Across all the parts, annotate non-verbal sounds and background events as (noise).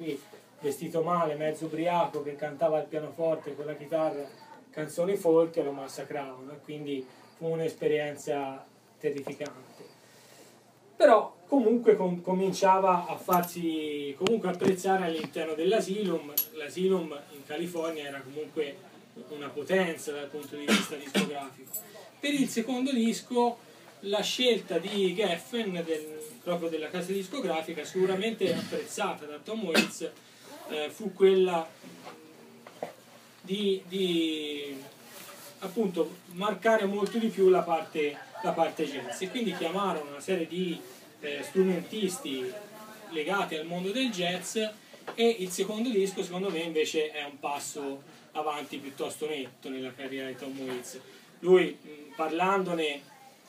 qui vestito male, mezzo ubriaco, che cantava al pianoforte con la chitarra canzoni folk e lo massacravano, quindi fu un'esperienza terrificante. Però comunque com- cominciava a farsi comunque apprezzare all'interno dell'Asylum, l'Asylum in California era comunque una potenza dal punto di vista discografico. Per il secondo disco la scelta di Geffen, del, proprio della casa discografica, sicuramente apprezzata da Tom Waits, eh, fu quella di, di, appunto marcare molto di più la parte, la parte jazz e quindi chiamarono una serie di eh, strumentisti legati al mondo del jazz e il secondo disco secondo me invece è un passo avanti piuttosto netto nella carriera di Tom Waits. Lui mh, parlandone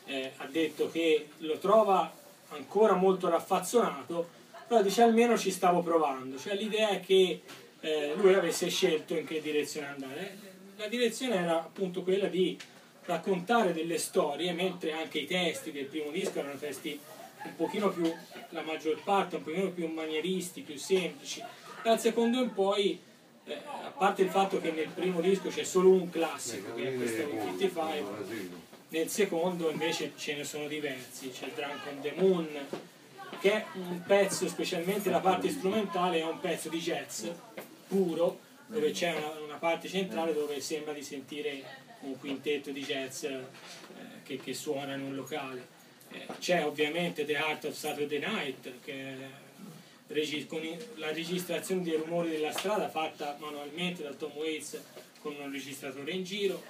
eh, ha detto che lo trova ancora molto raffazzonato, però dice almeno ci stavo provando, cioè l'idea è che eh, lui avesse scelto in che direzione andare. La direzione era appunto quella di raccontare delle storie, mentre anche i testi del primo disco erano testi un pochino più, la maggior parte, un pochino più manieristi, più semplici. Dal secondo in poi, eh, a parte il fatto che nel primo disco c'è solo un classico, che è questo 55, nel secondo invece ce ne sono diversi, c'è Drunk on the Moon, che è un pezzo, specialmente la parte strumentale, è un pezzo di jazz puro, dove c'è una, una parte centrale dove sembra di sentire un quintetto di jazz eh, che, che suona in un locale. Eh, c'è ovviamente The Heart of Saturday Night, che è con la registrazione dei rumori della strada fatta manualmente da Tom Waits con un registratore in giro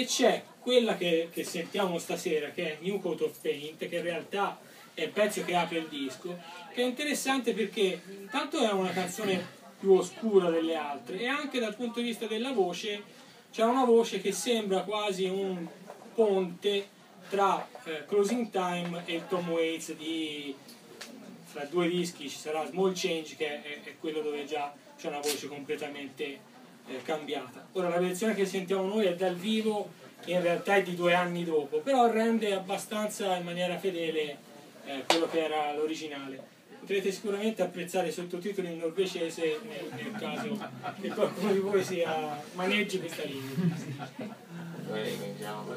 e c'è quella che, che, sentiamo stasera che è New Coat of Paint che in realtà è il pezzo che apre il disco che è interessante perché intanto è una canzone più oscura delle altre e anche dal punto di vista della voce c'è una voce che sembra quasi un ponte tra eh, Closing Time e Tom Waits di fra due dischi ci sarà Small Change che è, è quello dove già c'è una voce completamente eh, cambiata. Ora la versione che sentiamo noi è dal vivo, in realtà è di due anni dopo, però rende abbastanza in maniera fedele eh, quello che era l'originale. Potrete sicuramente apprezzare i sottotitoli in norvegese nel, nel caso che qualcuno di voi sia, maneggi questa lingua. Noi ringraziamo.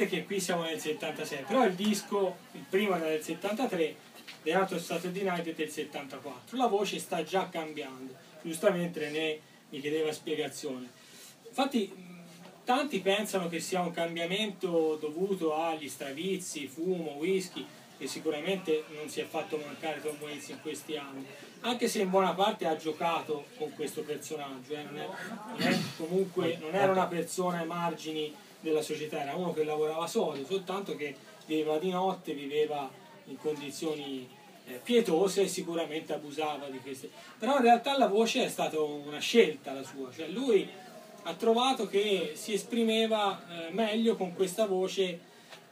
Parte che qui siamo nel 76, però il disco, il primo era del 73, The Art of Saturday Night è del 74. La voce sta già cambiando, giustamente ne mi chiedeva spiegazione. Infatti tanti pensano che sia un cambiamento dovuto agli stravizi, fumo, whisky, e sicuramente non si è fatto mancare Tom Waits in questi anni, anche se in buona parte ha giocato con questo personaggio, eh, non, è, non, è, comunque non era una persona ai margini della società, era uno che lavorava solo, soltanto che viveva di notte, viveva in condizioni eh, pietose e sicuramente abusava di queste. Però in realtà la voce è stata una scelta la sua, cioè lui ha trovato che si esprimeva eh, meglio con questa voce,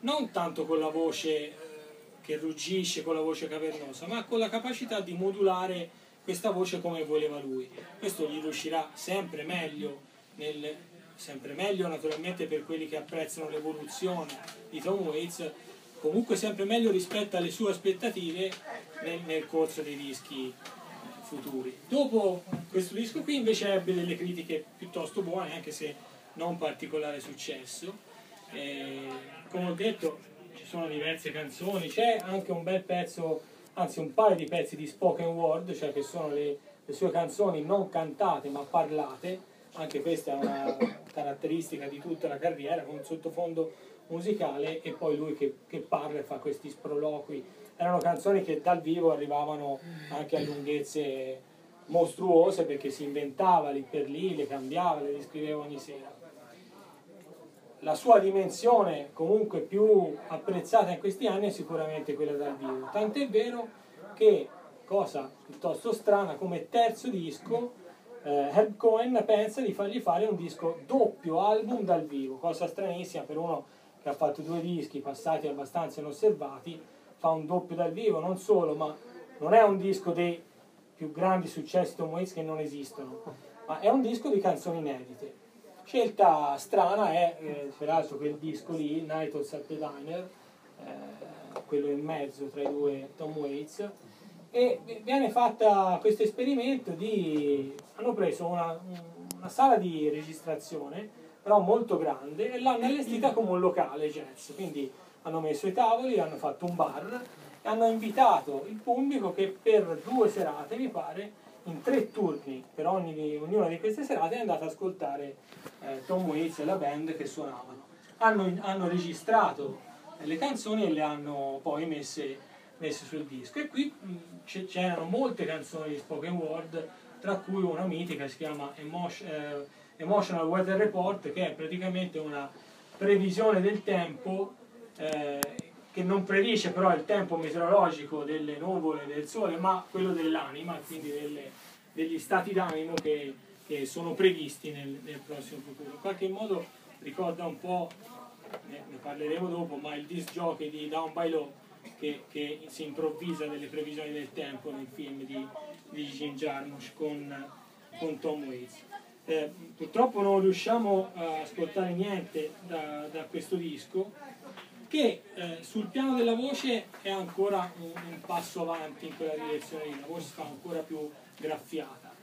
non tanto con la voce eh, che ruggisce, con la voce cavernosa, ma con la capacità di modulare questa voce come voleva lui. Questo gli riuscirà sempre meglio nel, sempre meglio naturalmente per quelli che apprezzano l'evoluzione di Tom Waits, comunque sempre meglio rispetto alle sue aspettative nel, nel corso dei dischi futuri. Dopo questo disco qui invece ebbe delle critiche piuttosto buone, anche se non particolare successo. E, come ho detto ci sono diverse canzoni, c'è anche un bel pezzo, anzi un paio di pezzi di spoken word, cioè che sono le, le sue canzoni non cantate ma parlate, anche questa è una caratteristica di tutta la carriera, con un sottofondo musicale e poi lui che, che parla e fa questi sproloqui. Erano canzoni che dal vivo arrivavano anche a lunghezze mostruose perché si inventava lì per lì, le cambiava, le riscriveva ogni sera. La sua dimensione comunque più apprezzata in questi anni è sicuramente quella dal vivo, tant'è vero che, cosa piuttosto strana, come terzo disco eh, Herb Cohen pensa di fargli fare un disco doppio album dal vivo, cosa stranissima per uno che ha fatto due dischi passati abbastanza inosservati, fa un doppio dal vivo, non solo, ma non è un disco dei più grandi successi Tom Waits che non esistono, ma è un disco di canzoni inedite. Scelta strana è, eh, peraltro, quel disco lì, Night of at the Diner, eh, quello in mezzo tra i due Tom Waits, e viene fatto questo esperimento di hanno preso una, una, sala di registrazione però molto grande e l'hanno allestita come un locale jazz. Quindi hanno messo i tavoli hanno fatto un bar e hanno invitato il pubblico che per due serate mi pare in tre turni per ogni, ognuna di queste serate è andato ad ascoltare eh, Tom Waits e la band che suonavano. Hanno, hanno registrato le canzoni e le hanno poi messe messe sul disco. E qui c'erano molte canzoni di spoken word, tra cui una mitica che si chiama Emotion, eh, Emotional Weather Report, che è praticamente una previsione del tempo eh, che non predice però il tempo meteorologico delle nuvole del sole, ma quello dell'anima, quindi delle, degli stati d'animo che, che sono previsti nel, nel, prossimo futuro. In qualche modo ricorda un po', ne, ne parleremo dopo, ma il disc jockey di Down by Law che, che, si improvvisa delle previsioni del tempo nel film di, di Jim Jarmusch con, con Tom Waits. Eh, purtroppo non riusciamo a ascoltare niente da, da questo disco che eh, sul piano della voce è ancora un, un, passo avanti in quella direzione la voce si fa ancora più graffiata.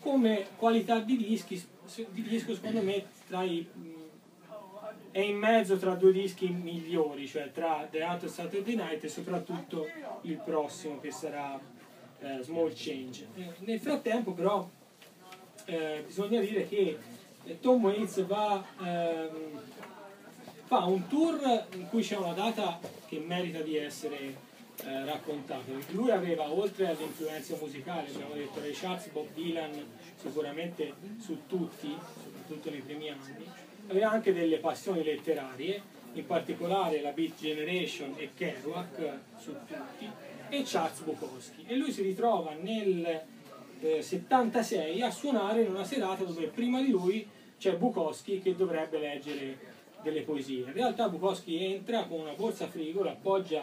Come qualità di, dischi, di disco secondo me tra i è in mezzo tra due dischi migliori, cioè tra The Out of Saturday Night e soprattutto il prossimo che sarà eh, Small Change. Eh, nel frattempo però eh, bisogna dire che eh, Tom Waits va, ehm, fa un tour in cui c'è una data che merita di essere eh, raccontata. Lui aveva, oltre alle influenze musicali, abbiamo detto Ray Charles, Bob Dylan, sicuramente su tutti, soprattutto nei primi anni, aveva anche delle passioni letterarie, in particolare la Beat Generation e Kerouac su tutti, e Charles Bukowski. E lui si ritrova nel eh, 76 a suonare in una serata dove prima di lui c'è Bukowski che dovrebbe leggere delle poesie. In realtà Bukowski entra con una borsa frigo, appoggia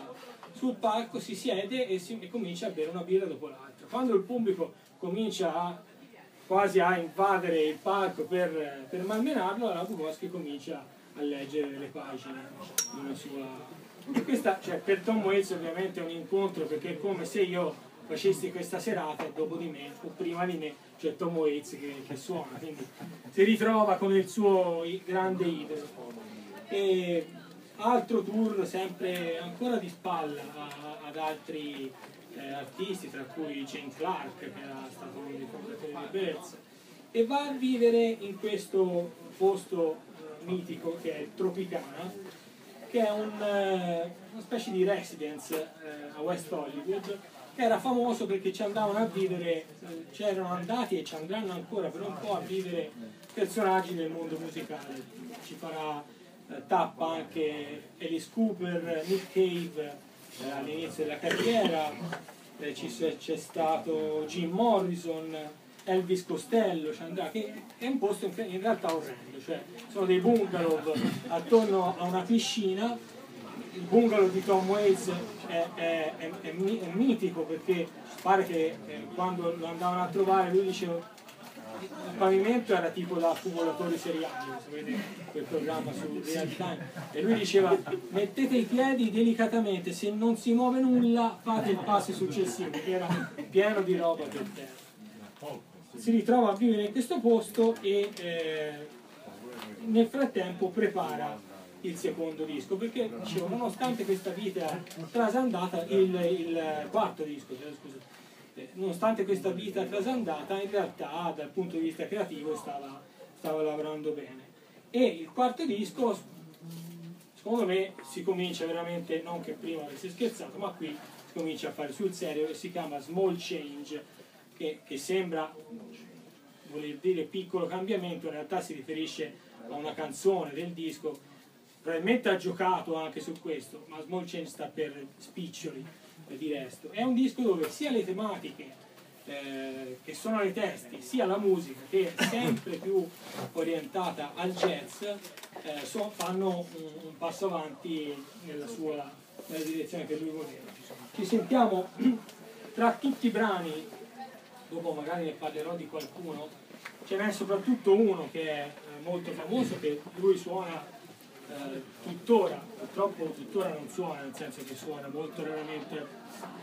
sul palco, si siede e, si, e comincia a bere una birra dopo l'altra. Quando il pubblico comincia a quasi a invadere il parco per, per malmenarlo, allora Bukowski comincia a leggere le pagine di una. E questa, cioè, per Tom Waits ovviamente è un incontro perché è come se io facessi questa serata e dopo di me o prima di me c'è Tom Waits che, che suona, quindi si ritrova con il suo grande idolo. E altro tour sempre ancora di spalla ad altri eh, artisti, tra cui Jane Clark, che era stato uno dei fondatori di Birds, e va a vivere in questo posto eh, mitico che è Tropicana, che è un, eh, una specie di residence eh, a West Hollywood, che era famoso perché ci andavano a vivere, eh, c'erano andati e ci andranno ancora per un po' a vivere personaggi del mondo musicale. Ci farà eh, tappa anche Alice Cooper, Nick Cave eh, all'inizio della carriera, eh, c'è stato Jim Morrison, Elvis Costello, ci andrà, che è un posto in, in realtà orrendo, cioè sono dei bungalow attorno a una piscina, il bungalow di Tom Waits è, è- è- è mitico perché pare che eh, quando lo andavano a trovare lui diceva il pavimento era tipo l'accumulatore accumulatori se vede quel programma su Real Time, e lui diceva mettete i piedi delicatamente, se non si muove nulla fate il passo successivo, che era pieno di roba per terra. Si ritrova a vivere in questo posto e eh, nel frattempo prepara il secondo disco perché dicevo nonostante questa vita trasandata il, il quarto disco scusate, 7. Nonostante questa vita trasandata, in realtà dal punto di vista creativo stava, stava lavorando bene. E il quarto disco, secondo me, si comincia veramente, non che prima avessi scherzato, ma qui si comincia a fare sul serio e si chiama Small Change, che, che sembra voler dire piccolo cambiamento, in realtà si riferisce a una canzone del disco probabilmente ha giocato anche su questo, ma Small Change sta per spiccioli, di resto. È un disco dove sia le tematiche eh, che sono nei testi, sia la musica che è sempre più orientata al jazz, eh, so- fanno un, un passo avanti nella, sua, nella direzione che lui voleva. Ci sentiamo (clears throat) tra tutti i brani, dopo magari ne parlerò di qualcuno, ce n'è soprattutto uno che è eh, molto famoso, che lui suona eh, tuttora, purtroppo tuttora non suona, nel senso che suona molto raramente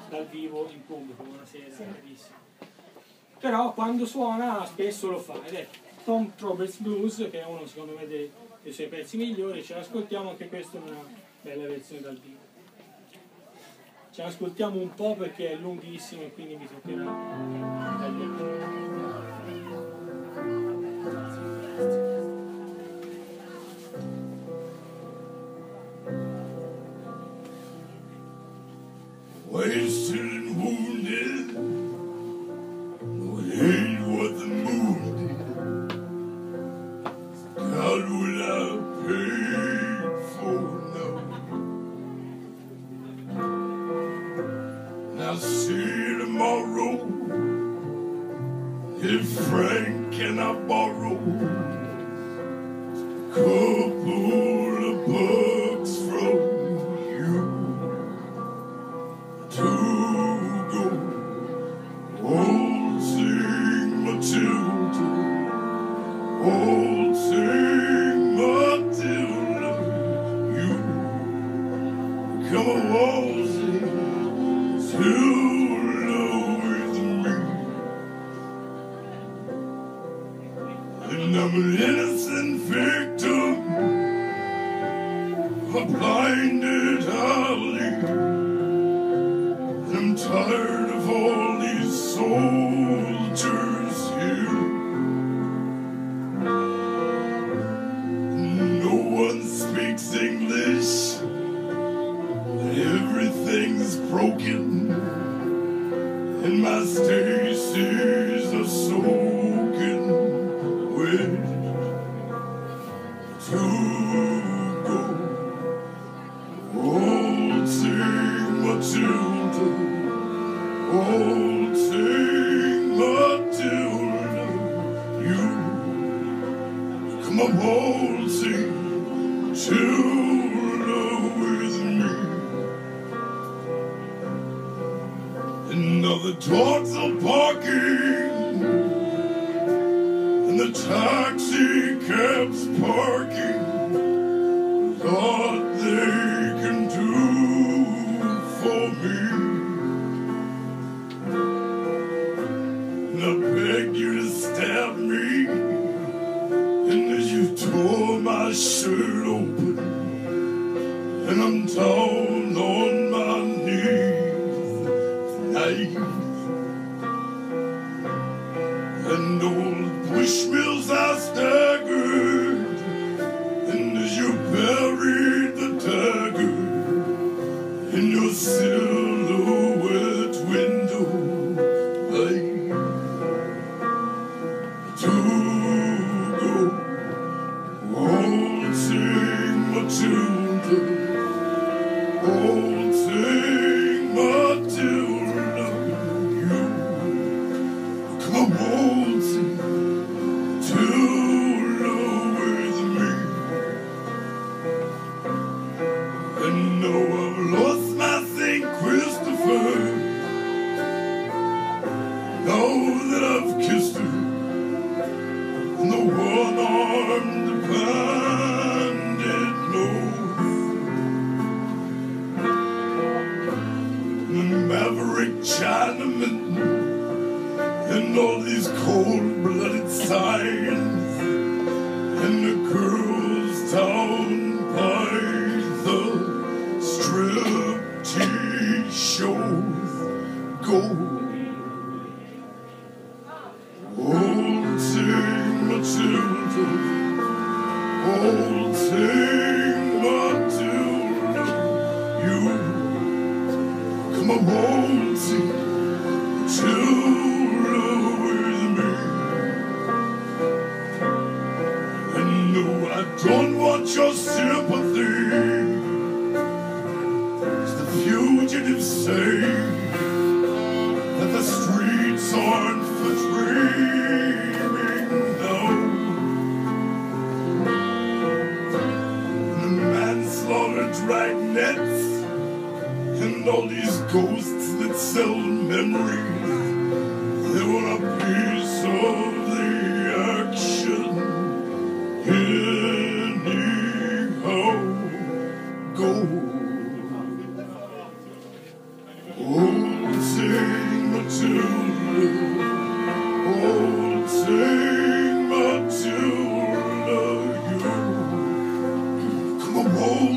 dal vivo in pubblico, buonasera, carissimo. Però quando suona spesso lo fa ed è Tom Roberts Blues, che è uno secondo me dei, dei suoi pezzi migliori, ce l'ascoltiamo anche questa è una bella versione dal vivo. Ce l'ascoltiamo un po' perché è lunghissimo e quindi mi toccherà tagliare. Wasted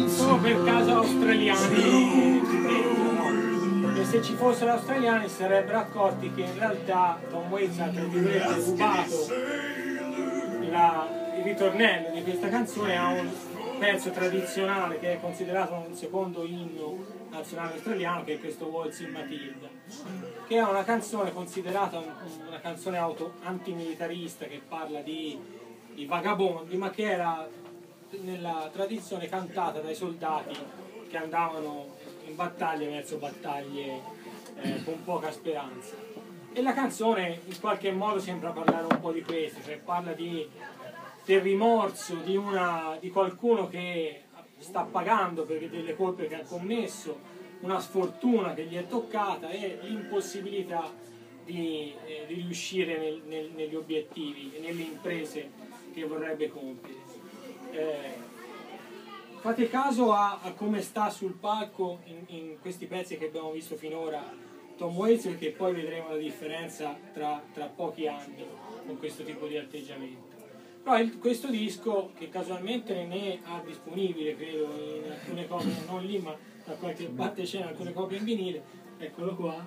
Sono per caso australiani. E se ci fossero australiani sarebbero accorti che in realtà Tom Waits ha rubato la- il ritornello di questa canzone a un pezzo tradizionale che è considerato un secondo inno nazionale australiano che è questo Waltz in Matilda che è una canzone considerata un- una canzone auto antimilitarista che parla di, di vagabondi ma che era nella tradizione cantata dai soldati che andavano in battaglie verso battaglie eh, con poca speranza e la canzone in qualche modo sembra parlare un po' di questo, cioè parla di, del rimorso di, una, di qualcuno che sta pagando per delle colpe che ha commesso, una sfortuna che gli è toccata e l'impossibilità di, eh, di riuscire nel- nel- negli obiettivi e nelle imprese che vorrebbe compiere. Eh, fate caso a, a come sta sul palco in, in questi pezzi che abbiamo visto finora Tom Waits perché poi vedremo la differenza tra, tra pochi anni con questo tipo di atteggiamento. Però il- questo disco, che casualmente ne ha disponibile, credo, in alcune copie, non lì, ma da qualche parte c'è in alcune copie in vinile, eccolo qua,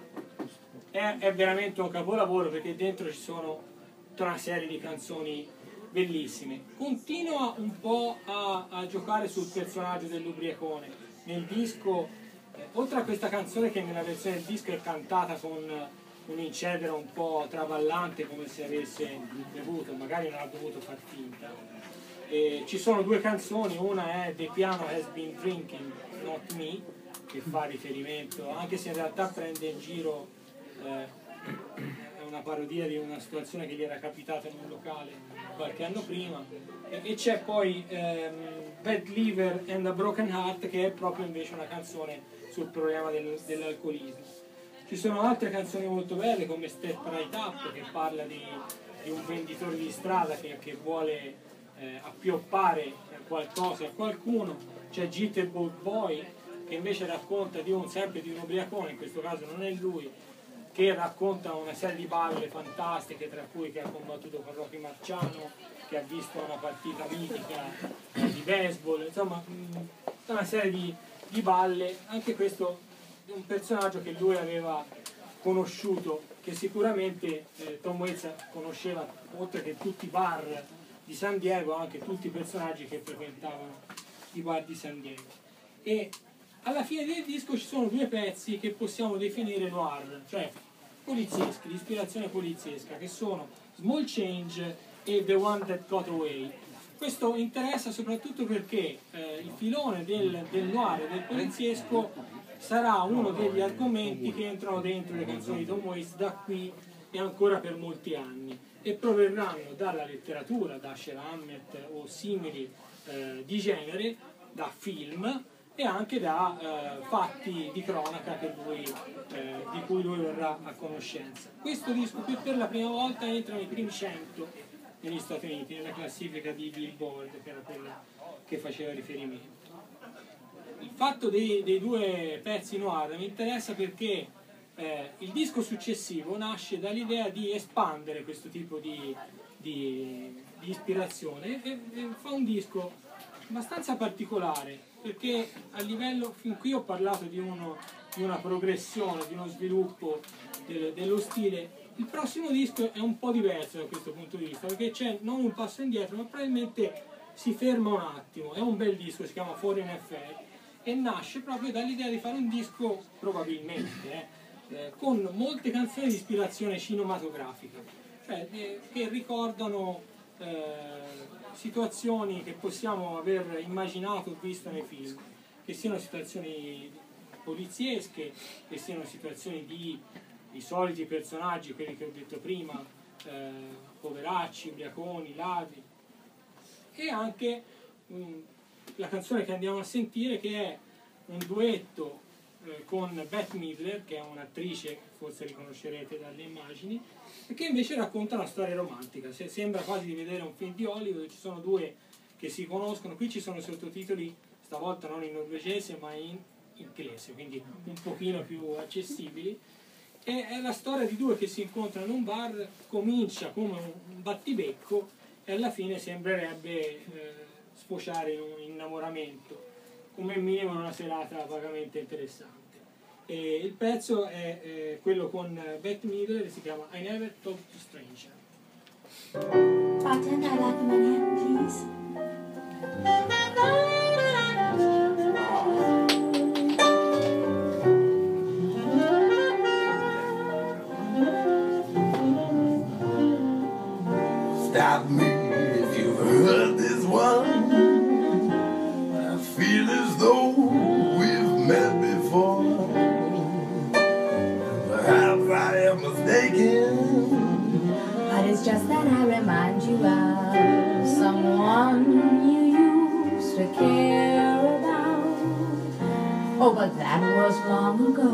è, è veramente un capolavoro perché dentro ci sono tutta una serie di canzoni bellissime. Continua un po' a, a giocare sul personaggio dell'ubriacone. Nel disco, eh, oltre a questa canzone che nella versione del disco è cantata con eh, un'incedera un po' traballante come se avesse bevuto, magari non ha dovuto far finta. E ci sono due canzoni, una è The Piano Has Been Drinking, Not Me, che fa riferimento, anche se in realtà prende in giro, eh, una parodia di una situazione che gli era capitata in un locale qualche anno prima, e, c'è poi ehm, Bad Liver and a Broken Heart, che è proprio invece una canzone sul problema del- dell'alcolismo. Ci sono altre canzoni molto belle come Step Right Up che parla di, di un venditore di strada che, che vuole eh, appioppare qualcosa a qualcuno. C'è Jitterbug Boy che invece racconta di un, sempre di un ubriacone, in questo caso non è lui, che racconta una serie di balle fantastiche, tra cui che ha combattuto con Rocky Marciano, che ha visto una partita mitica di baseball, insomma mh, tutta una serie di, di balle, anche questo di un personaggio che lui aveva conosciuto, che sicuramente eh, Tom Waits conosceva, oltre che tutti i bar di San Diego, anche tutti i personaggi che frequentavano i bar di San Diego. E alla fine del disco ci sono due pezzi che possiamo definire noir, cioè polizieschi, di ispirazione poliziesca, che sono Small Change e The One That Got Away. Questo interessa soprattutto perché eh, il filone del, del noir e del poliziesco sarà uno degli argomenti che entrano dentro le canzoni di Tom Waits da qui e ancora per molti anni e proverranno dalla letteratura, da Asher Hammett o simili eh, di genere, da film e anche da eh, fatti di cronaca lui, eh, di cui lui verrà a conoscenza. Questo disco qui per la prima volta entra nei primi 100 negli Stati Uniti, nella classifica di Billboard, che era quella che faceva riferimento. Il fatto dei, dei due pezzi noir mi interessa perché Eh, il disco successivo nasce dall'idea di espandere questo tipo di, di, di ispirazione e, e fa un disco abbastanza particolare perché a livello, fin qui ho parlato di, uno, di una progressione, di uno sviluppo del, dello stile, il prossimo disco è un po' diverso da questo punto di vista perché c'è non un passo indietro ma probabilmente si ferma un attimo, è un bel disco, si chiama Foreign Affair e nasce proprio dall'idea di fare un disco probabilmente eh, eh, con molte canzoni di ispirazione cinematografica, cioè eh, che ricordano eh, situazioni che possiamo aver immaginato o visto nei film, che siano situazioni poliziesche, che siano situazioni di i soliti personaggi, quelli che ho detto prima, eh, poveracci, ubriaconi, ladri, e anche mh, la canzone che andiamo a sentire che è un duetto eh, con Beth Midler, che è un'attrice forse riconoscerete dalle immagini, e che invece racconta una storia romantica. Se, sembra quasi di vedere un film di Hollywood, ci sono due che si conoscono, qui ci sono sottotitoli, stavolta non in norvegese ma in inglese, quindi un pochino più accessibili. E è la storia di due che si incontrano in un bar, comincia come un battibecco e alla fine sembrerebbe eh, sfociare in un innamoramento, come minimo in una serata vagamente interessante. E il pezzo è eh, quello con Beth Midler, si chiama I Never Talk to Stranger. Bartender, I'd like a Manhattan, please. Stop me that I remind you of someone you used to care about. Oh, but that was long ago.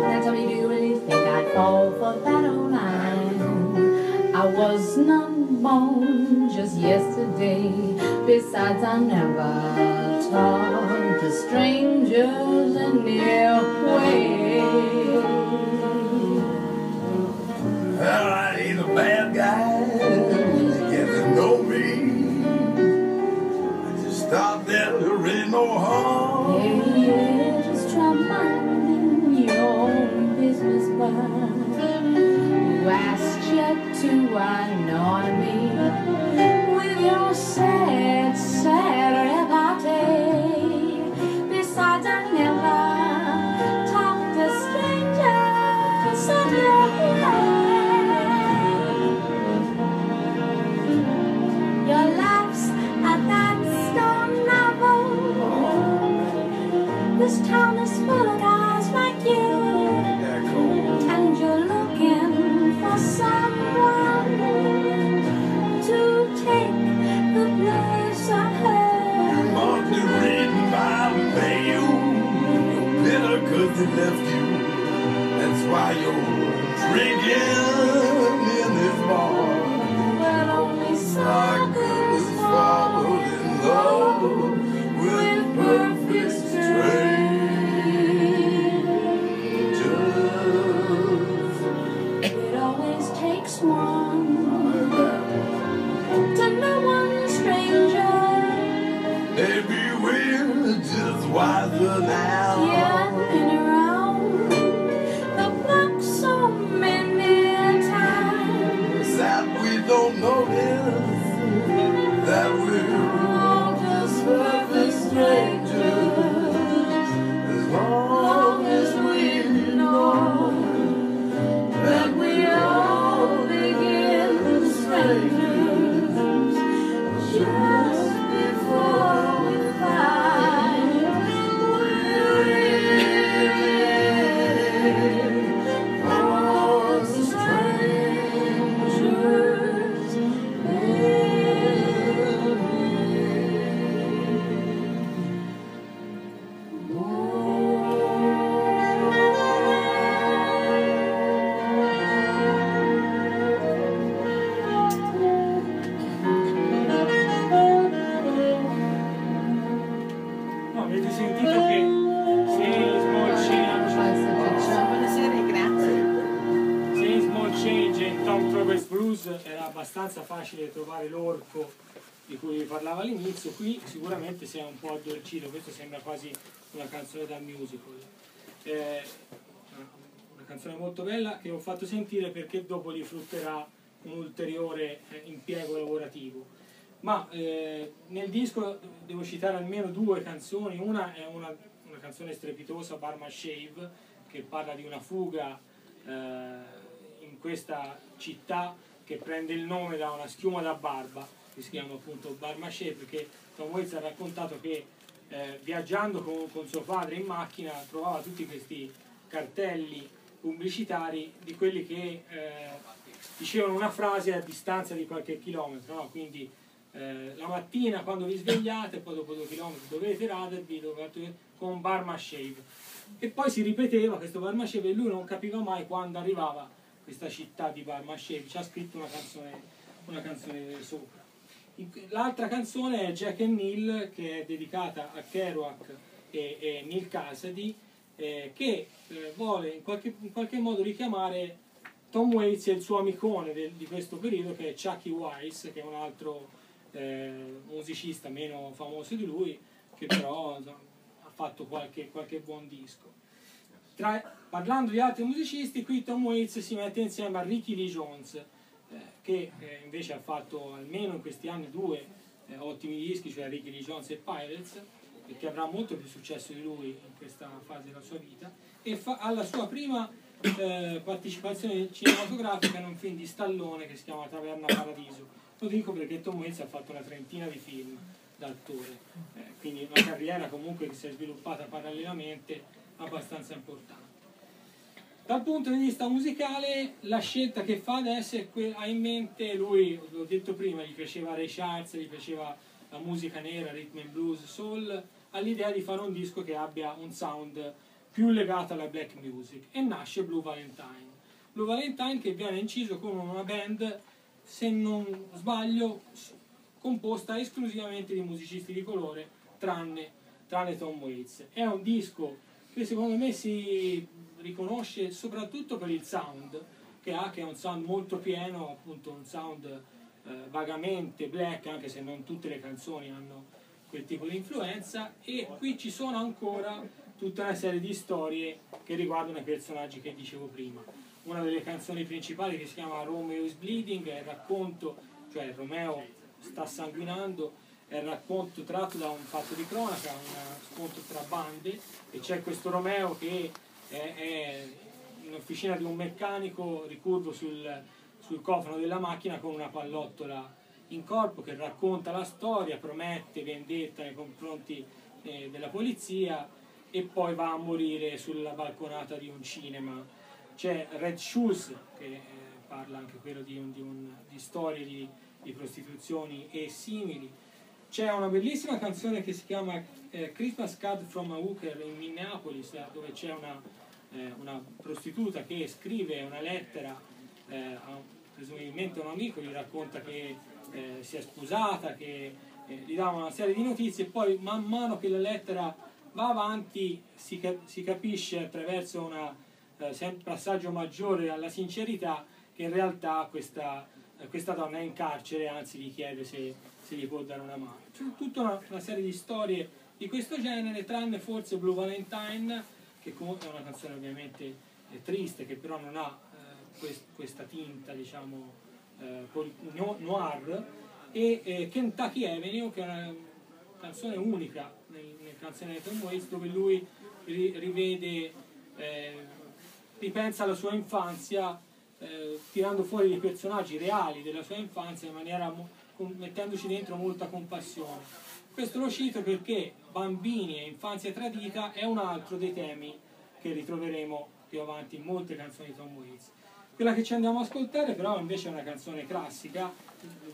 Now tell me, do you really think I'd fall for that old line? I was not born just yesterday. Besides, I never talk to strangers anyway. Well, I ain't a bad guy. Get to know me. I just thought there ain't no harm. Yeah, yeah, just try minding your own business, but who asked you to annoy me with your sad, sad left you. That's why you're drinking quasi una canzone da musical. Eh, una canzone molto bella che ho fatto sentire perché dopo gli frutterà un ulteriore eh, impiego lavorativo. Ma eh, nel disco devo citare almeno due canzoni, una è una, una canzone strepitosa, Barma Shave, che parla di una fuga eh, in questa città che prende il nome da una schiuma da barba, che si chiama appunto Barma Shave, perché Tom Waits ha raccontato che eh, viaggiando con, con, suo padre in macchina trovava tutti questi cartelli pubblicitari di quelli che eh, dicevano una frase a distanza di qualche chilometro, no? quindi eh, la mattina quando vi svegliate, poi dopo due chilometri dovete radervi dovete, con Barma Shave. E poi si ripeteva questo Barma Shave e lui non capiva mai quando arrivava questa città di Barma Shave, ci ha scritto una canzone, una canzone sopra. L'altra canzone è Jack and Neil che è dedicata a Kerouac e, e Neil Cassidy eh, che eh, vuole in qualche, in qualche, modo richiamare Tom Waits e il suo amicone del, di questo periodo che è Chucky Weiss che è un altro eh, musicista meno famoso di lui che però insomma, ha fatto qualche, qualche buon disco. Tra, parlando di altri musicisti qui Tom Waits si mette insieme a Ricky Lee Jones che eh, invece ha fatto almeno in questi anni due eh, ottimi dischi, cioè Ricky Lee Jones e Pirates, e che avrà molto più successo di lui in questa fase della sua vita, e fa, ha la sua prima eh, partecipazione cinematografica in un film di Stallone che si chiama Taverna Paradiso. Lo dico perché Tom Waits ha fatto una trentina di film da attore, eh, quindi una carriera comunque che si è sviluppata parallelamente abbastanza importante. Dal punto di vista musicale, la scelta che fa adesso è quella, ha in mente, lui, l'ho detto prima, gli piaceva Ray Charles, gli piaceva la musica nera, rhythm and blues, soul, ha l'idea di fare un disco che abbia un sound più legato alla black music e nasce Blue Valentine. Blue Valentine che viene inciso con una band, se non sbaglio, composta esclusivamente di musicisti di colore, tranne, tranne Tom Waits. È un disco che secondo me si riconosce soprattutto per il sound che ha, che è un sound molto pieno, appunto un sound eh, vagamente black, anche se non tutte le canzoni hanno quel tipo di influenza, e qui ci sono ancora tutta una serie di storie che riguardano i personaggi che dicevo prima. Una delle canzoni principali che si chiama Romeo is Bleeding è il racconto, cioè Romeo sta sanguinando, è il racconto tratto da un fatto di cronaca, un scontro tra bande, e c'è questo Romeo che è, è in officina di un meccanico ricurvo sul, sul cofano della macchina con una pallottola in corpo che racconta la storia, promette vendetta nei confronti eh, della polizia e poi va a morire sulla balconata di un cinema. C'è Red Shoes che eh, parla anche quello di, un, di, un, di storie di, di, prostituzioni e simili. C'è una bellissima canzone che si chiama eh, Christmas Card from a Hooker in Minneapolis dove c'è una eh, una prostituta che scrive una lettera eh, a, presumibilmente un amico, gli racconta che eh, si è sposata, che eh, gli dà una serie di notizie e poi man mano che la lettera va avanti si, si capisce attraverso un eh, passaggio maggiore alla sincerità che in realtà questa, eh, questa donna è in carcere, anzi gli chiede se, se gli può dare una mano. C'è tutta una, una serie di storie di questo genere, tranne forse Blue Valentine, che è una canzone ovviamente eh, triste, che però non ha eh, quest, questa tinta, diciamo, eh, noir, e eh, Kentucky Avenue, che è una canzone unica nel, nel canzone di Tom Waits, dove lui ri, rivede, eh, ripensa alla sua infanzia, eh, tirando fuori dei personaggi reali della sua infanzia in maniera mettendoci dentro molta compassione. Questo lo cito perché bambini e infanzia tradita è un altro dei temi che ritroveremo più avanti in molte canzoni di Tom Waits. Quella che ci andiamo a ascoltare però invece è una canzone classica,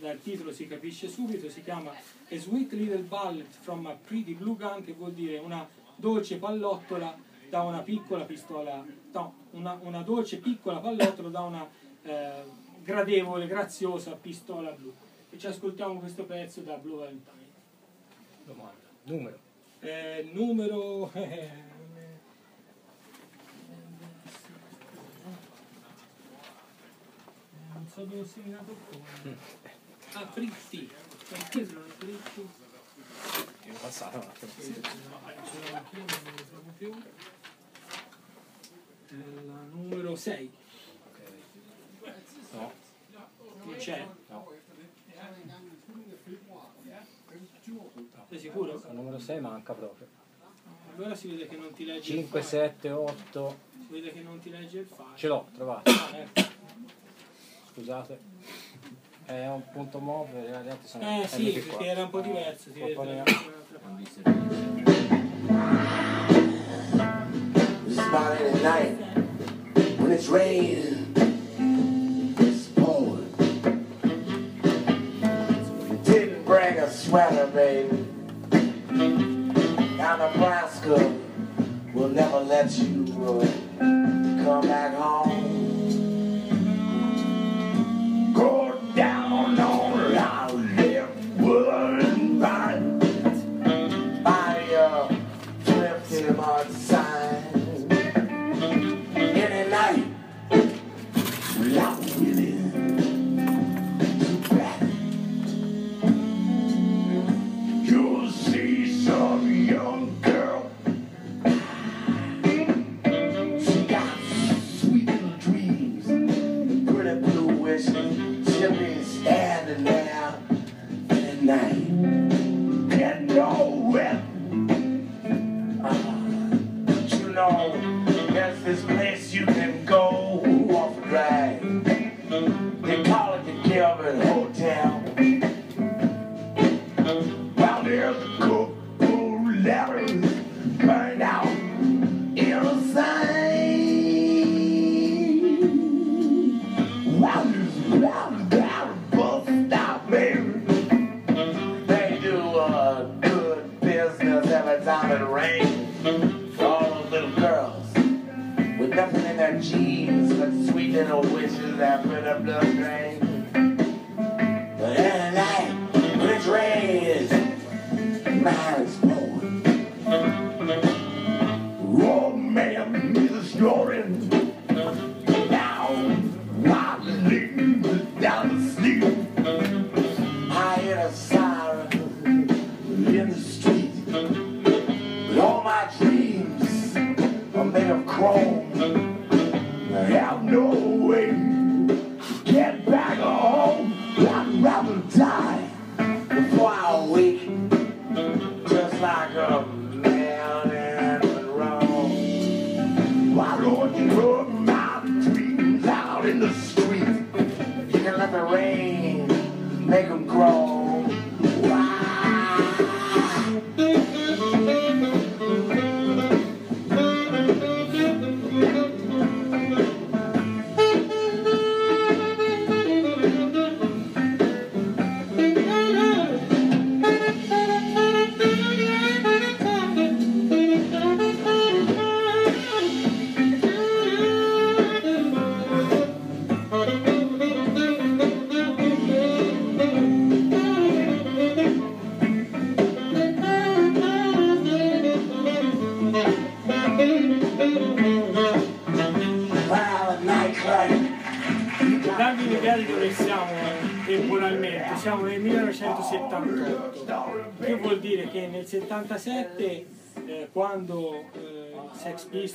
dal titolo si capisce subito, si chiama A Sweet Little Ballet from a Pretty Blue Gun, che vuol dire una dolce pallottola da una piccola pistola, no, una, una dolce piccola pallottola da una eh, gradevole, graziosa pistola blu. E ci ascoltiamo questo pezzo da Blue Valentine. Domanda. Numero. Eh, numero... (laughs) Eh, so dove ho segnato come. Ah, fritti. Perché sono fritti? È passato un attimo. Sì, no, ce l'ho anch'io, non lo trovo più. La numero 6. No, Non c'è? no. Sei sicuro? Il numero 6 manca proprio. Allora si vede che non ti legge il 5, file. 7, 8. Si vede che non ti legge il file. Ce l'ho, trovato. Ah, ecco. Scusate. È un punto move, gli altri sono Eh sì, MP4. perché era un po' diverso. Si vede un'altra parte. Night when it's raining.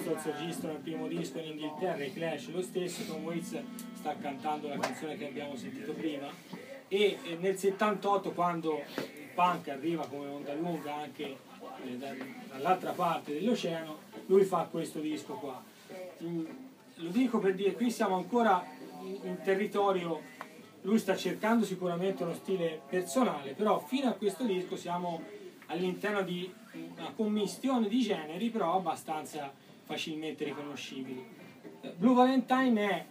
Pistols registrano il primo disco in Inghilterra, i Clash lo stesso, Tom Waits sta cantando la canzone che abbiamo sentito prima e nel 78 quando il punk arriva come onda lunga anche eh, da- dall'altra parte dell'oceano, lui fa questo disco qua. Mm, Lo dico per dire, qui siamo ancora in territorio, lui sta cercando sicuramente uno stile personale, però fino a questo disco siamo all'interno di una commistione di generi, però abbastanza facilmente riconoscibili. Blue Valentine è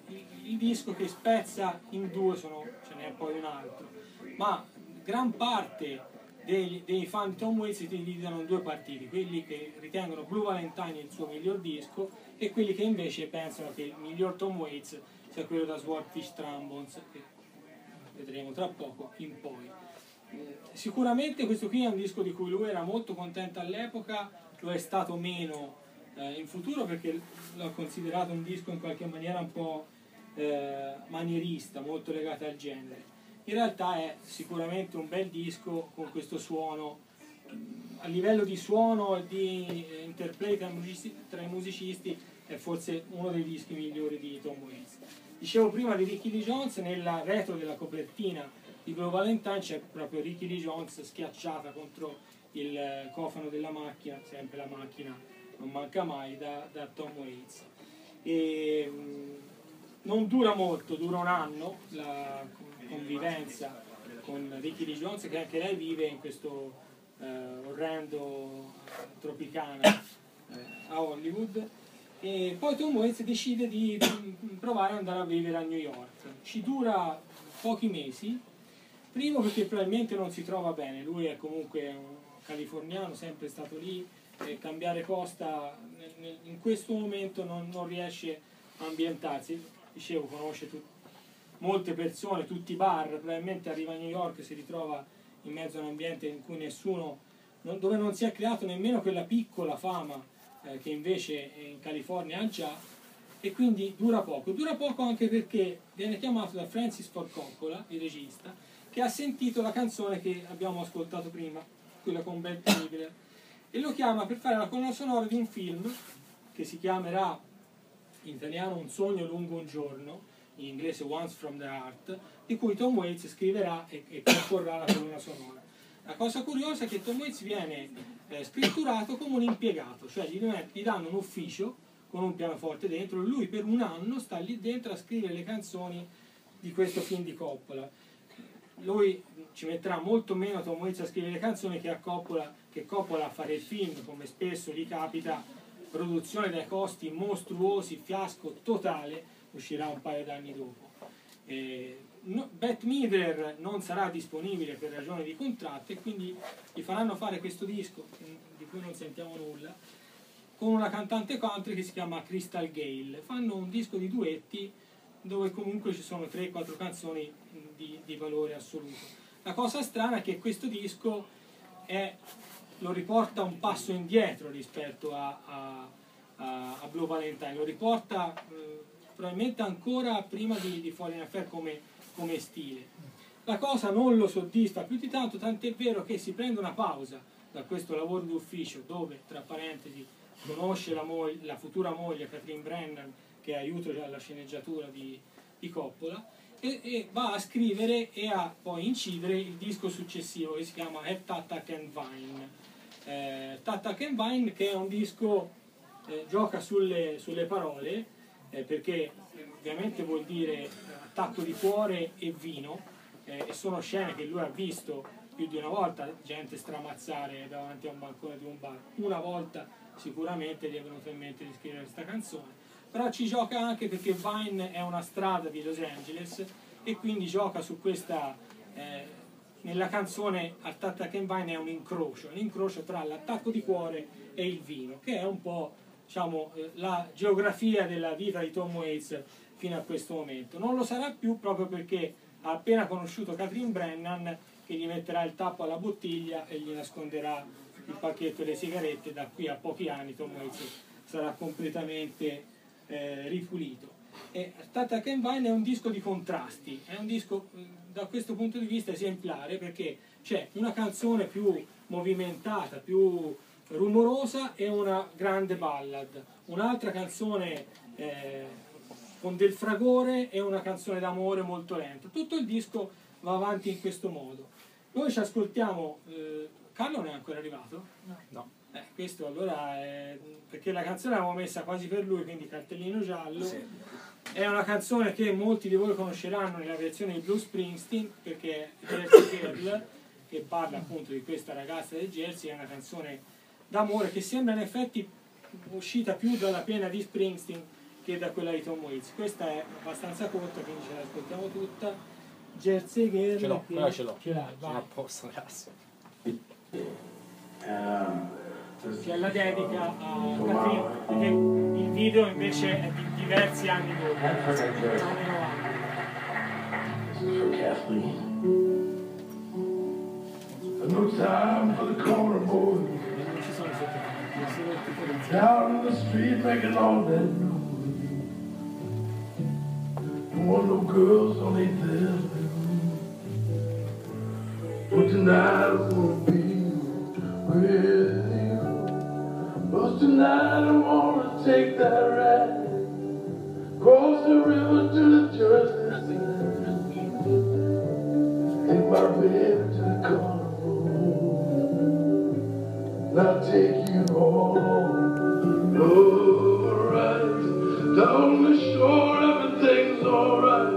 il, disco che spezza in due, sono- ce n'è poi un altro, ma gran parte dei, dei fan di Tom Waits si dividono in due partiti, quelli che ritengono Blue Valentine il suo miglior disco e quelli che invece pensano che il miglior Tom Waits sia quello da Swordfish Trombones, che vedremo tra poco in poi. Sicuramente questo qui è un disco di cui lui era molto contento all'epoca, lo è stato meno eh, in futuro perché l'ho considerato un disco in qualche maniera un po' eh, manierista, molto legata al genere. In realtà è sicuramente un bel disco con questo suono, a livello di suono e di interplay tra, musici- tra i musicisti è forse uno dei dischi migliori di Tom Waits. Dicevo prima di Ricky Lee Jones, nella retro della copertina di Blue Valentine c'è proprio Ricky Lee Jones schiacciata contro il cofano della macchina, sempre la macchina non manca mai, da, da Tom Waits. E, mh, non dura molto, dura un anno la convivenza con Ricky Lee Jones che anche lei vive in questo eh, orrendo tropicana eh, a Hollywood e poi Tom Waits decide di mm, provare ad andare a vivere a New York. Ci dura pochi mesi, primo perché probabilmente non si trova bene, lui è comunque un californiano, sempre stato lì, e cambiare costa nel- nel- in questo momento non, non riesce a ambientarsi. Dicevo, conosce tut- molte persone, tutti i bar, probabilmente arriva a New York e si ritrova in mezzo a un ambiente in cui nessuno, non- dove non si è creato nemmeno quella piccola fama eh, che invece in California ha già e quindi dura poco. Dura poco anche perché viene chiamato da Francis Ford Coppola, il regista, che ha sentito la canzone che abbiamo ascoltato prima, quella con Bette Midler, e lo chiama per fare la colonna sonora di un film che si chiamerà in italiano Un sogno lungo un giorno, in inglese Once from the Heart, di cui Tom Waits scriverà e, e comporrà la colonna sonora. La cosa curiosa è che Tom Waits viene eh, scritturato come un impiegato, cioè gli, gli danno un ufficio con un pianoforte dentro e lui per un anno sta lì dentro a scrivere le canzoni di questo film di Coppola. Lui ci metterà molto meno Tom Waits a scrivere le canzoni che a Coppola, che Coppola a fare il film, come spesso gli capita, produzione dai costi mostruosi, fiasco totale, uscirà un paio d'anni dopo. Eh, no, Midler non sarà disponibile per ragioni di contratto e quindi gli faranno fare questo disco mm, di cui non sentiamo nulla con una cantante country che si chiama Crystal Gale. Fanno un disco di duetti dove comunque ci sono 3-4 canzoni mh, di, di valore assoluto. La cosa strana è che questo disco è- lo riporta un passo indietro rispetto a, a- a- a Blue Valentine, lo riporta eh, probabilmente ancora prima di, di Falling Affair come, come stile. La cosa non lo soddisfa più di tanto, tant'è vero che si prende una pausa da questo lavoro d'ufficio dove, tra parentesi, conosce la, la futura moglie Catherine Brennan che è aiuto alla sceneggiatura di, di Coppola e, e va a scrivere e a poi incidere il disco successivo che si chiama Have Tatak and Vine. Eh, Tatak and Vine che è un disco, eh, gioca sulle, sulle parole eh, perché ovviamente vuol dire attacco di cuore e vino eh, e sono scene che lui ha visto più di una volta gente stramazzare davanti a un bancone di un bar una volta sicuramente gli è venuto in mente di scrivere questa canzone però ci gioca anche perché Vine è una strada di Los Angeles e quindi gioca su questa eh, nella canzone Attack and Vine è un incrocio un incrocio tra l'attacco di cuore e il vino che è un po' diciamo eh, la geografia della vita di Tom Waits fino a questo momento. Non lo sarà più proprio perché ha appena conosciuto Catherine Brennan che gli metterà il tappo alla bottiglia e gli nasconderà il pacchetto delle sigarette. Da qui a pochi anni Tom Waits sarà completamente eh, ripulito. E Tata Ken Vine è un disco di contrasti, è un disco mh, da questo punto di vista esemplare perché c'è una canzone più movimentata, più rumorosa e una grande ballad, un'altra canzone eh, con del fragore e una canzone d'amore molto lenta. Tutto il disco va avanti in questo modo. Noi ci ascoltiamo, eh, Carlo non è ancora arrivato? No. Eh, questo allora è, perché la canzone l'avevamo messa quasi per lui, quindi cartellino giallo. È una canzone che molti di voi conosceranno nella versione di Bruce Springsteen, perché Jersey Girl, che parla appunto di questa ragazza del Jersey, è una canzone d'amore che sembra in effetti uscita più dalla pena di Springsteen che da quella di Tom Waits. Questa è abbastanza corta, quindi ce l'ascoltiamo tutta. Jersey Girl. Ce l'ho, che- quella ce l'ho. Ce l'hai, Sono vai. a posto, grazie. C'è la dedica a Catherine, perché il video invece è di diversi anni dopo, anni 90. for Kathleen. No time for the corner boy. Down in the street making all that noise. don't want no girls on their bedroom. But tonight I wanna be with But tonight I wanna take that ride. Cross the river to the Jersey Sea. Take my baby to the carnival. And I'll take you home. Alright. Down the shore, everything's alright.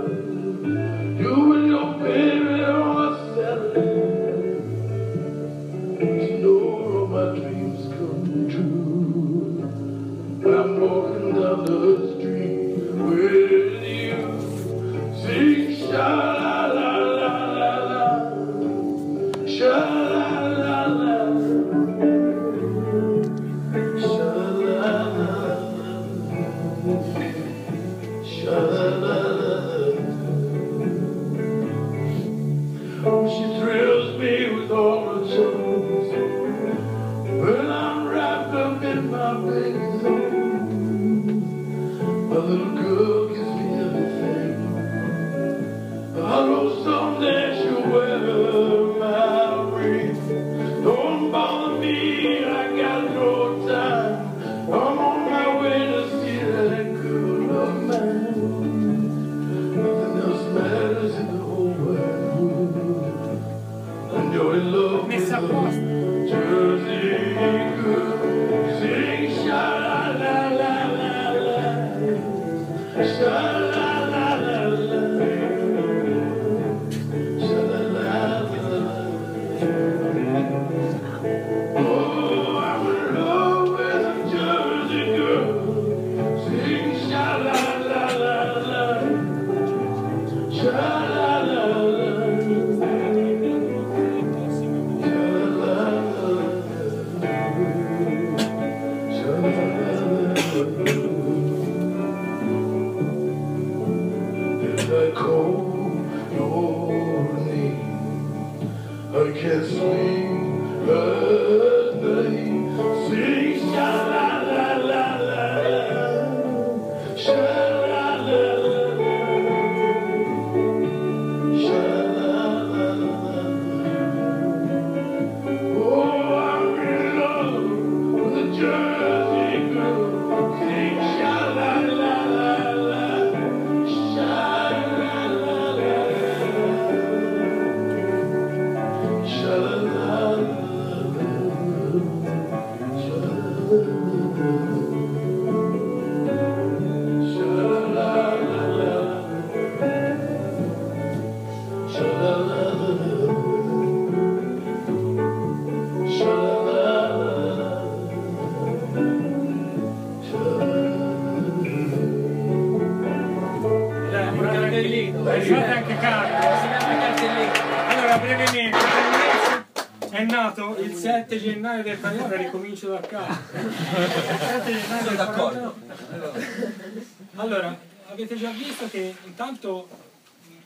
Ricomincio da capo. Il 7 gennaio del 49. Allora, avete già visto che intanto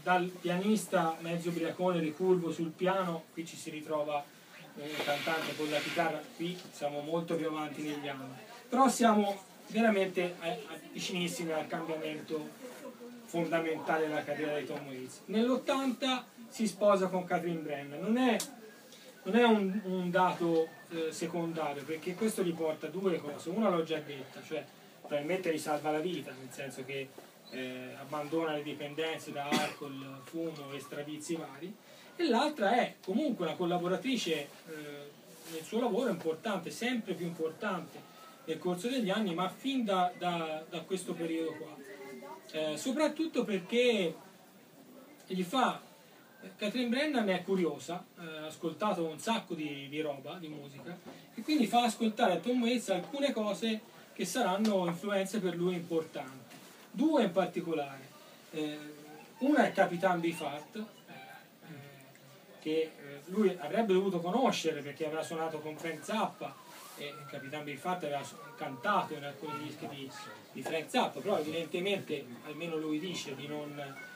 dal pianista mezzo ubriacone ricurvo sul piano, qui ci si ritrova un cantante con la chitarra, qui siamo molto più avanti negli anni. Però siamo veramente a- vicinissimi al cambiamento fondamentale della carriera di Tom Waits. Nell'80 si sposa con Catherine Brennan, non è, non è un, un dato eh, secondario perché questo gli porta due cose, una l'ho già detta, cioè probabilmente gli salva la vita, nel senso che eh, abbandona le dipendenze da alcol, fumo e stravizi vari, e l'altra è comunque una collaboratrice eh, nel suo lavoro importante, sempre più importante nel corso degli anni, ma fin da, da- da questo periodo qua. Eh, soprattutto perché gli fa Catherine Brennan è curiosa, eh, ha ascoltato un sacco di, di roba, di musica, e quindi fa ascoltare a Tom Waits alcune cose che saranno influenze per lui importanti. Due in particolare. Eh, una è Capitan Beefheart, eh, che lui avrebbe dovuto conoscere perché aveva suonato con Frank Zappa e Capitan Beefheart aveva cantato in alcuni dischi di, di Frank Zappa, però evidentemente, almeno lui dice, di non,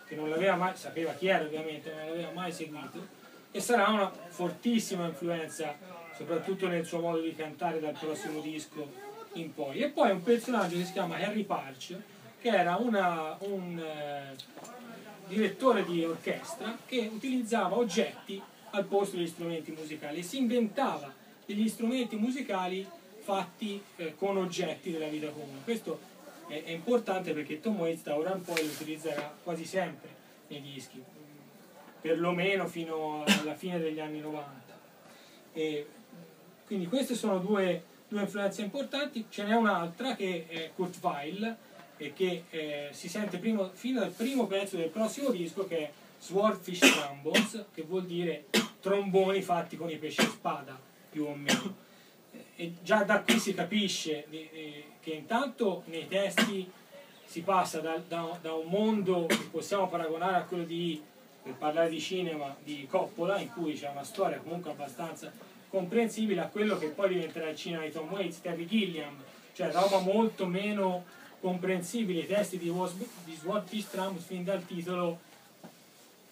che non l'aveva mai, sapeva chi era ovviamente, non l'aveva mai seguito, e sarà una fortissima influenza, soprattutto nel suo modo di cantare dal prossimo disco in poi. E poi un personaggio che si chiama Harry Parch, che era una- un eh, direttore di orchestra che utilizzava oggetti al posto degli strumenti musicali e si inventava degli strumenti musicali fatti eh, con oggetti della vita comune. Questo è, è importante perché Tom Waits da ora in poi lo utilizzerà quasi sempre nei dischi, perlomeno fino alla fine degli anni 90. E quindi queste sono due, due influenze importanti, ce n'è un'altra che è Kurt Weill e che eh, si sente primo- fino dal primo pezzo del prossimo disco che è Swordfish Trombones, che vuol dire tromboni fatti con i pesci spada, più o meno. E già da qui si capisce di- eh, che intanto nei testi si passa da, da- da un mondo che possiamo paragonare a quello di, per parlare di cinema, di Coppola, in cui c'è una storia comunque abbastanza comprensibile, a quello che poi diventerà il cinema di Tom Waits, Terry Gilliam, cioè roba molto meno comprensibile. I testi di, Was- di Swordfish Trams fin dal titolo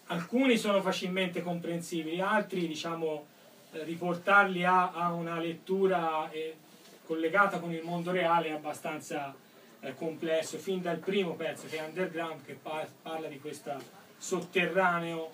alcuni sono facilmente comprensibili, altri diciamo eh, riportarli a, a una lettura eh, collegata con il mondo reale è abbastanza eh, complesso, fin dal primo pezzo che è Underground che pa- parla di questo sotterraneo,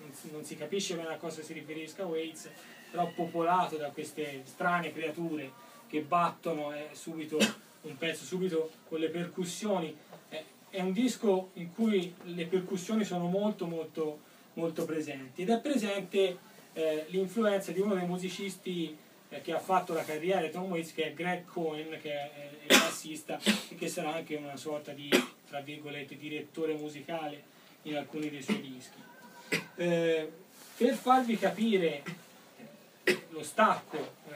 non si, non si capisce bene a cosa si riferisca Waits, però popolato da queste strane creature che battono è subito un pezzo subito con le percussioni. È, è un disco in cui le percussioni sono molto molto molto presenti ed è presente eh, l'influenza di uno dei musicisti eh, che ha fatto la carriera di Tom Waits che è Greg Cohen che è, il bassista e che sarà anche una sorta di tra virgolette direttore musicale in alcuni dei suoi dischi. Eh, per farvi capire lo stacco eh,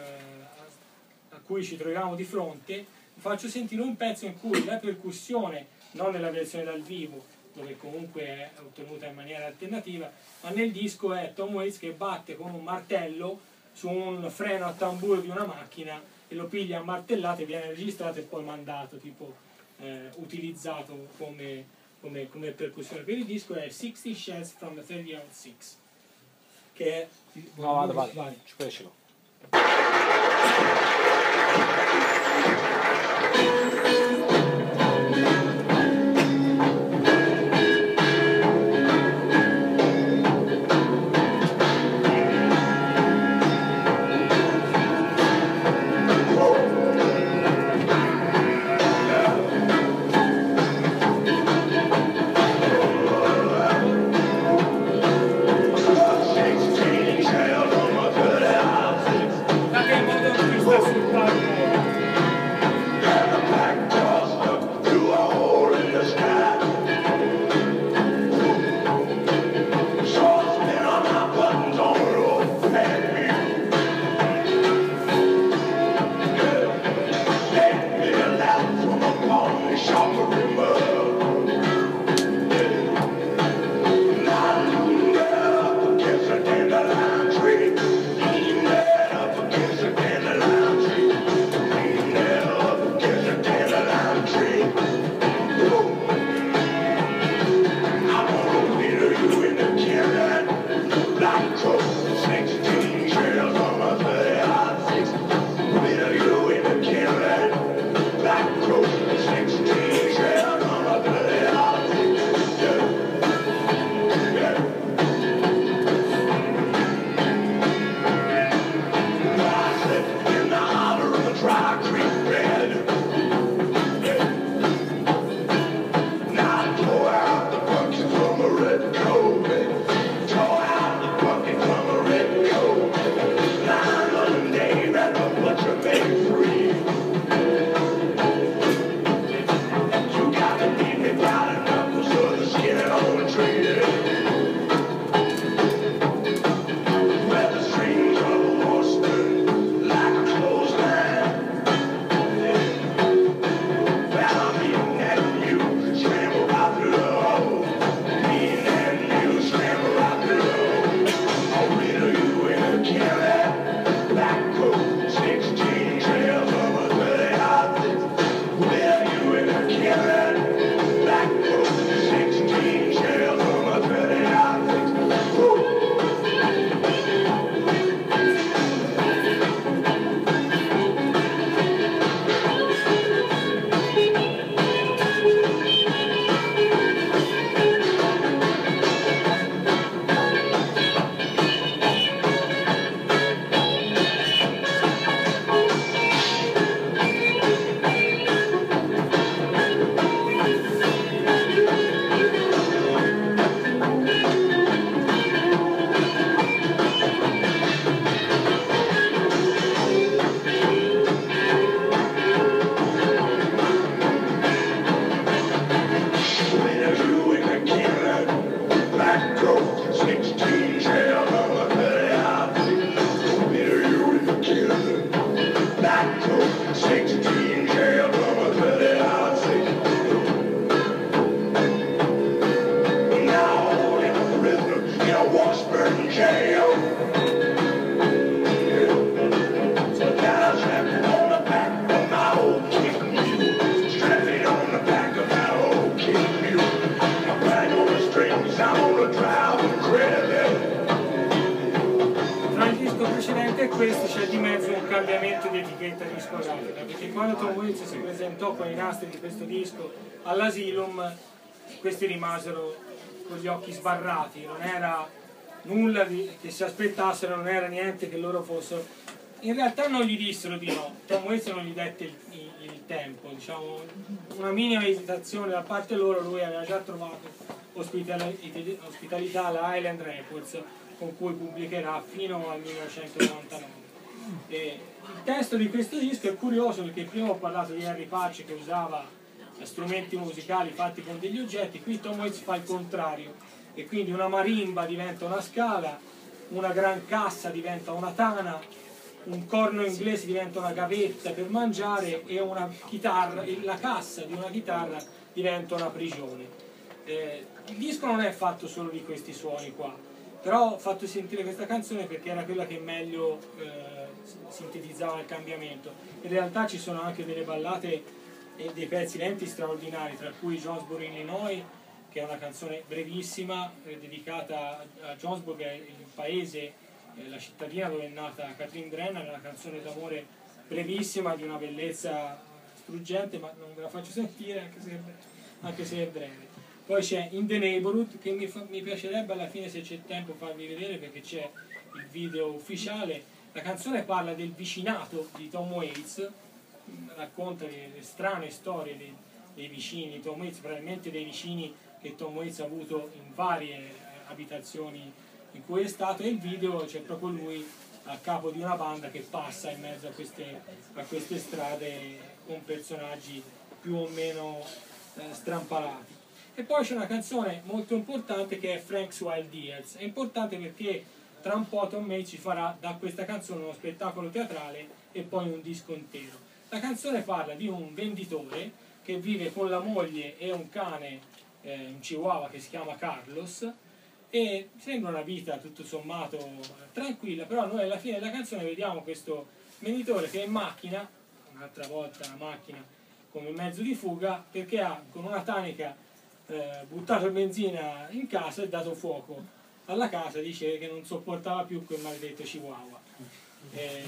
a- cui ci troviamo di fronte, faccio sentire un pezzo in cui la percussione, non nella versione dal vivo, dove comunque è ottenuta in maniera alternativa, ma nel disco è Tom Waits che batte con un martello su un freno a tamburo di una macchina e lo piglia a martellate, viene registrato e poi mandato, tipo eh, utilizzato come, come, come percussione. Per il disco è 60 Shells from the 30 Out 6, che è... No, vado, vado. Vai. Ci crescilo. Occhi sbarrati, non era nulla che si aspettassero, non era niente che loro fossero. In realtà non gli dissero di no, Tom Waits non gli dette il, il- il tempo, diciamo, una minima esitazione da parte loro, lui aveva già trovato ospitali- ospitalità alla Island Records con cui pubblicherà fino al 1999. E il testo di questo disco è curioso perché prima ho parlato di Harry Patch che usava strumenti musicali fatti con degli oggetti, qui Tom Waits fa il contrario e quindi una marimba diventa una scala, una gran cassa diventa una tana, un corno inglese diventa una gavetta per mangiare e chitarra, la cassa di una chitarra diventa una prigione. Eh, il disco non è fatto solo di questi suoni qua, però ho fatto sentire questa canzone perché era quella che meglio eh, sintetizzava il cambiamento. In realtà ci sono anche delle ballate e dei pezzi lenti straordinari, tra cui Jonesboro, Illinois, che è una canzone brevissima, eh, dedicata a- è il paese, eh, la cittadina dove è nata Catherine Brennan, è una canzone d'amore brevissima, di una bellezza struggente, ma non ve la faccio sentire anche se, anche se è breve. Poi c'è In the Neighborhood, che mi, fa- mi piacerebbe alla fine se c'è tempo farvi vedere perché c'è il video ufficiale. La canzone parla del vicinato di Tom Waits, racconta le, le strane storie dei, dei vicini Tom Waits, probabilmente dei vicini che Tom Waits ha avuto in varie eh, abitazioni in cui è stato e il video c'è proprio lui a capo di una banda che passa in mezzo a queste, a queste strade con personaggi più o meno eh, strampalati. E poi c'è una canzone molto importante che è Frank's Wild Years. È importante perché tra un po' Tom Waits ci farà da questa canzone uno spettacolo teatrale e poi un disco intero. La canzone parla di un venditore che vive con la moglie e un cane, eh, un chihuahua che si chiama Carlos, e sembra una vita tutto sommato tranquilla, però noi alla fine della canzone vediamo questo venditore che è in macchina, un'altra volta la macchina come mezzo di fuga, perché ha con una tanica eh, buttato benzina in casa e dato fuoco alla casa, dice che non sopportava più quel maledetto chihuahua. Eh,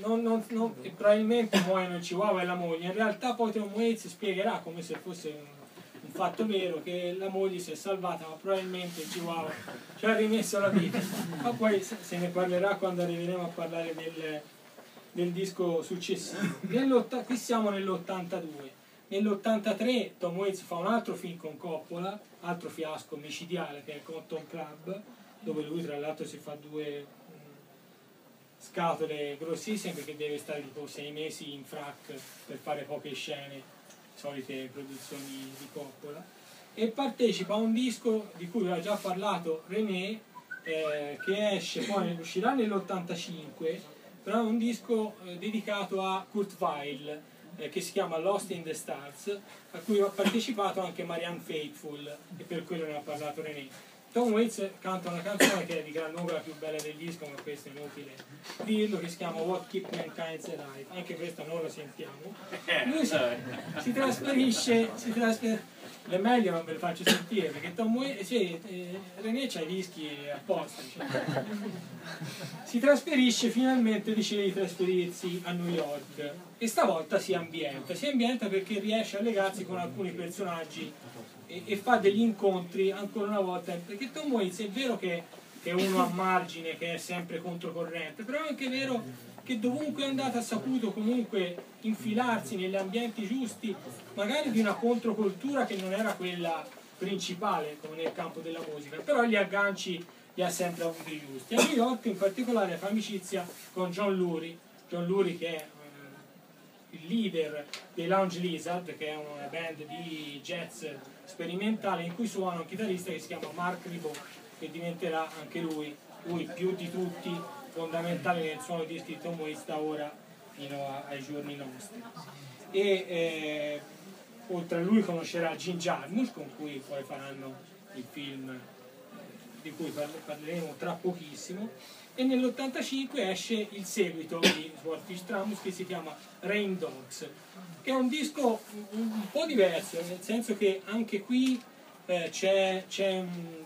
non- non- non- probabilmente muoiono il chihuahua e la moglie, in realtà poi Tom Waits spiegherà come se fosse un fatto vero che la moglie si è salvata ma probabilmente il chihuahua ci ha rimesso la vita. Ma poi se ne parlerà quando arriveremo a parlare del, del disco successivo. Qui siamo nell'82 nell'83 Tom Waits fa un altro film con Coppola altro fiasco micidiale che è Cotton Club dove lui tra l'altro si fa due mh, scatole grossissime perché deve stare tipo sei mesi in frac per fare poche scene solite produzioni di Coppola e partecipa a un disco di cui aveva già parlato René eh, che esce poi uscirà nell'85 però è un disco eh, dedicato a Kurt Weill eh, che si chiama Lost in the Stars a cui ha partecipato anche Marianne Faithfull e per quello ne ha parlato René Tom Waits canta una canzone che è di gran lunga la più bella del disco ma questo è inutile dirlo che si chiama What Keep Mankind Alive. Anche questa non la sentiamo. Lui si, si trasferisce si trasfer- è meglio non ve lo faccio sentire perché Tom Waits sì, eh, René c'ha i dischi apposta cioè. si trasferisce finalmente decide di trasferirsi a New York. E stavolta si ambienta. Si ambienta perché riesce a legarsi con alcuni personaggi e, e fa degli incontri ancora una volta. Perché Tom Waits è vero che, è uno a margine che è sempre controcorrente però è anche vero che dovunque è andato ha saputo comunque infilarsi negli ambienti giusti magari di una controcultura che non era quella principale come nel campo della musica. Però gli agganci li ha sempre avuti giusti. A New York in particolare fa amicizia con John Lurie. John Lurie che è eh, il leader dei Lounge Lizard, che è una band di jazz sperimentale in cui suona un chitarrista che si chiama Mark Ribot, che diventerà anche lui, lui più di tutti, fondamentale nel suono di Waits da ora fino ai giorni nostri. E eh, oltre a lui conoscerà Jim Jarmusch, con cui poi faranno il film di cui parle- parleremo tra pochissimo e nell'85 esce il seguito di Swordfish Tramus che si chiama Rain Dogs che è un disco un, po' diverso nel senso che anche qui eh, c'è, un,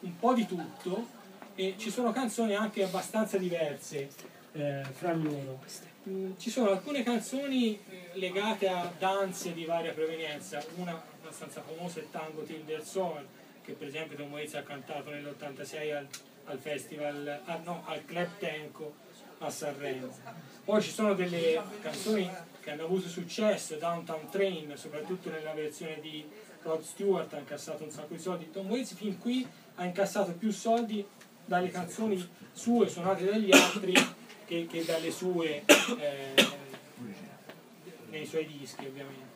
un po' di tutto e ci sono canzoni anche abbastanza diverse eh, fra loro. Mm, ci sono alcune canzoni eh, legate a danze di varia provenienza, una abbastanza famosa è Tango Till der Sol, che per esempio Tom Waits ha cantato nell'86 al, al festival, ah, no, al Club Tenco a Sanremo. Poi ci sono delle canzoni che hanno avuto successo, Downtown Train, soprattutto nella versione di Rod Stewart ha incassato un sacco di soldi, Tom Waits fin qui ha incassato più soldi dalle canzoni sue suonate dagli altri che, che dalle sue eh, nei suoi dischi ovviamente.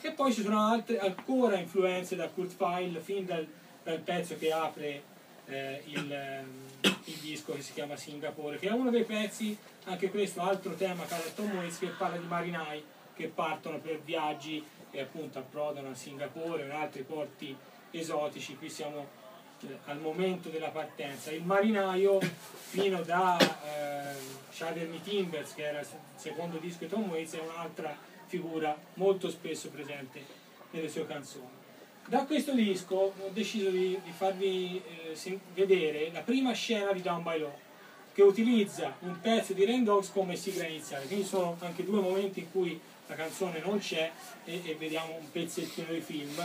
E poi ci sono altre ancora influenze da Kurt File fin dal, dal pezzo che apre eh, il, ehm, il disco che si chiama Singapore, che è uno dei pezzi, anche questo altro tema caro a Tom Waits, che parla di marinai che partono per viaggi e appunto approdano a Singapore o in altri porti esotici. Qui siamo eh, al momento della partenza. Il marinaio, fino da eh, Me Timbers, che era il secondo disco di Tom Waits, è un'altra figura molto spesso presente nelle sue canzoni. Da questo disco ho deciso di, di farvi eh, vedere la prima scena di Down by Law, che utilizza un pezzo di Rain Dogs come sigla iniziale. Quindi sono anche due momenti in cui la canzone non c'è e, e vediamo un pezzettino di film.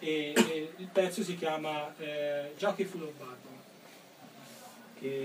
E, e il pezzo si chiama eh, Jockey Full of Button. Che...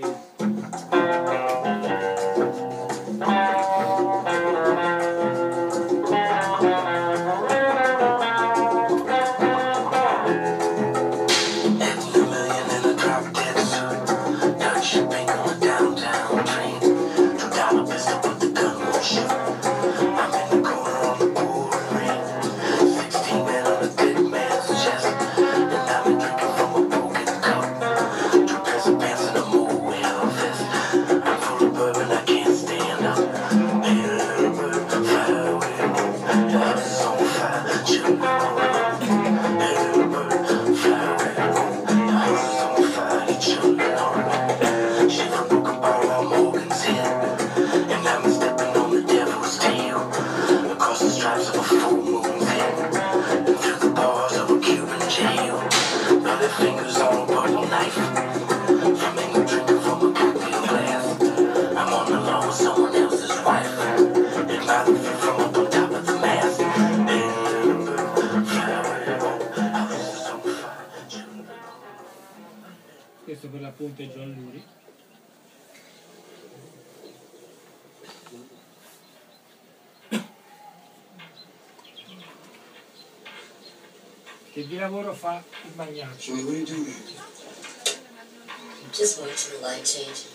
per l'appunto è John Lurie. Che di lavoro fa il magnaccio? Johnny, what are you doing? Just wait till the light change.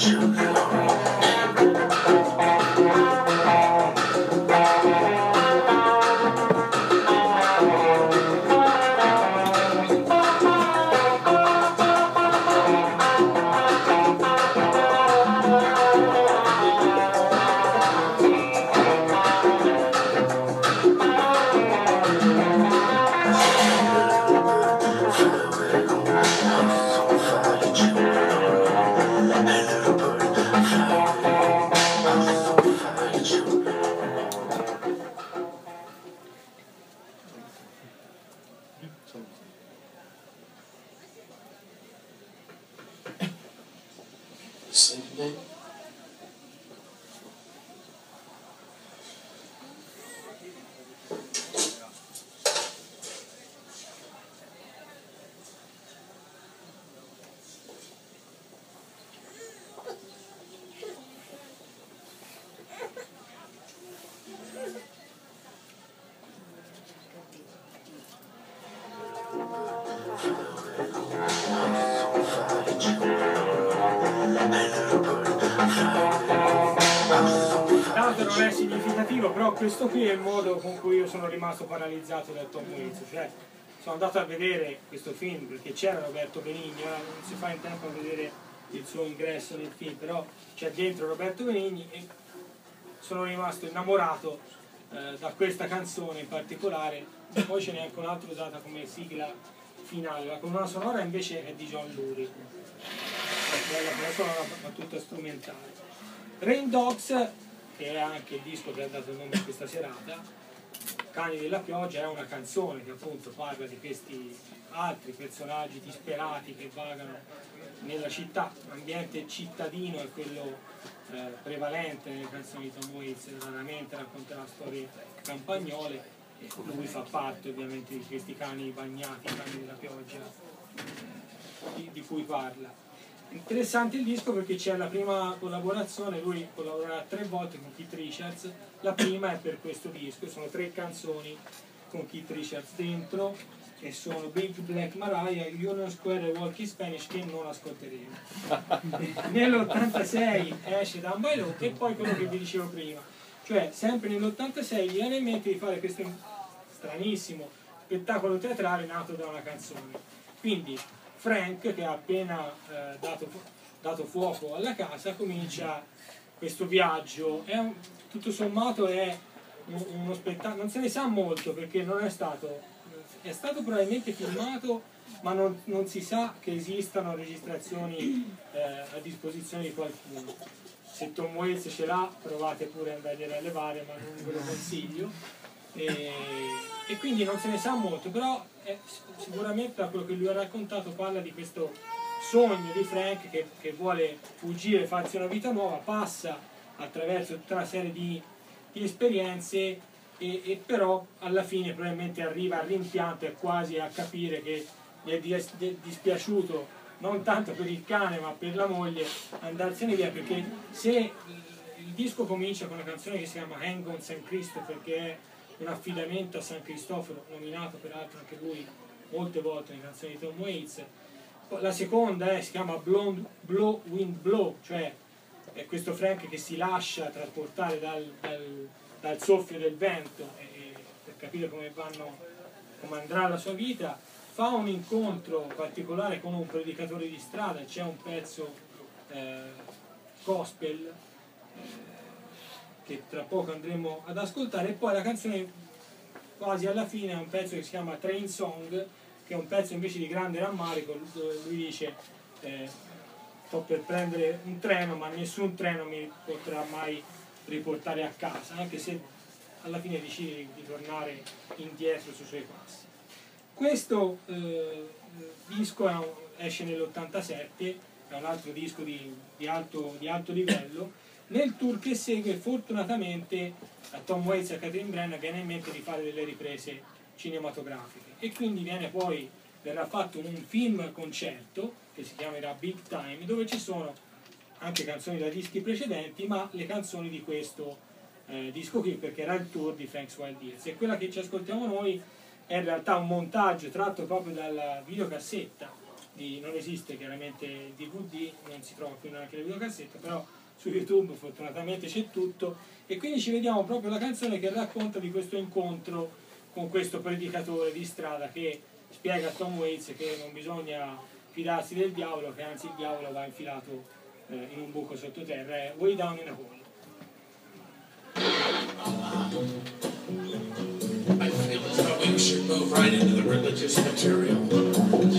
sugar. Questo qui è il modo con cui io sono rimasto paralizzato da Tom Waits. Cioè, sono andato a vedere questo film perché c'era Roberto Benigni, ora non si fa in tempo a vedere il suo ingresso nel film, però c'è dentro Roberto Benigni e sono rimasto innamorato eh, da questa canzone in particolare, poi ce n'è anche un'altra usata come sigla finale, la colonna sonora invece è di John Lurie, la colonna sonora ma tutta strumentale. Rain Dogs, che è anche il disco che ha dato il nome a questa serata, Cani della pioggia è una canzone che appunto parla di questi altri personaggi disperati che vagano nella città, l'ambiente cittadino è quello eh, prevalente nelle canzoni di Tom Waits, raramente racconterà storie campagnole e lui fa parte ovviamente di questi cani bagnati, cani della pioggia di, di cui parla. Interessante il disco perché c'è la prima collaborazione, lui collaborerà tre volte con Keith Richards, la prima è per questo disco, sono tre canzoni con Keith Richards dentro e sono Big Black Mariah, Union Square e Walkie Spanish che non ascolteremo. (laughs) Nell'86 esce by Law e poi quello che vi dicevo prima, cioè sempre nell'86 gli viene in mente di fare questo stranissimo spettacolo teatrale nato da una canzone. Quindi Frank, che ha appena eh, dato, dato, fuoco alla casa, comincia questo viaggio. Un, tutto sommato è un, uno spettacolo, non se ne sa molto perché non è stato, è stato probabilmente filmato, ma non, non si sa che esistano registrazioni eh, a disposizione di qualcuno. Se Tom Waits ce l'ha, provate pure ad andargliela a levare, ma non ve lo consiglio. E, e quindi non se ne sa molto, però eh, sicuramente da quello che lui ha raccontato parla di questo sogno di Frank che, che vuole fuggire, farsi una vita nuova, passa attraverso tutta una serie di, di esperienze e, e, però alla fine probabilmente arriva al rimpianto e quasi a capire che gli è dispiaciuto non tanto per il cane ma per la moglie andarsene via perché se il disco comincia con una canzone che si chiama Hang on St. Christopher che è un affidamento a San Cristoforo, nominato peraltro anche lui molte volte nelle canzoni di Tom Waits. La seconda è, si chiama Blonde Blow Wind Blow, cioè è questo Frank che si lascia trasportare dal, dal, dal soffio del vento e, per capire come, vanno, come andrà la sua vita. Fa un incontro particolare con un predicatore di strada, c'è un pezzo eh, gospel. Eh, che tra poco andremo ad ascoltare e poi la canzone quasi alla fine è un pezzo che si chiama Train Song che è un pezzo invece di grande rammarico dove lui dice eh, sto per prendere un treno ma nessun treno mi potrà mai riportare a casa anche se alla fine decide di tornare indietro sui suoi passi. Questo eh, disco un, esce nell'87 è un altro disco di, di, alto, di alto livello nel tour che segue, fortunatamente a Tom Waits e a Catherine Brennan viene in mente di fare delle riprese cinematografiche. E quindi viene poi, verrà fatto un film concerto che si chiamerà Big Time dove ci sono anche canzoni da dischi precedenti ma le canzoni di questo eh, disco qui perché era il tour di Frank's Wild Years. E quella che ci ascoltiamo noi è in realtà un montaggio tratto proprio dalla videocassetta di, non esiste chiaramente il DVD non si trova più neanche la videocassetta però su YouTube fortunatamente c'è tutto e quindi ci vediamo proprio la canzone che racconta di questo incontro con questo predicatore di strada che spiega a Tom Waits che non bisogna fidarsi del diavolo, che anzi il diavolo va infilato eh, in un buco sottoterra, è way down in a hole. I feel as though we should move right into the religious material.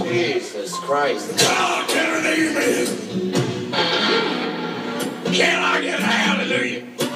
Jesus Christ. God, can an amen? Can I get a hallelujah?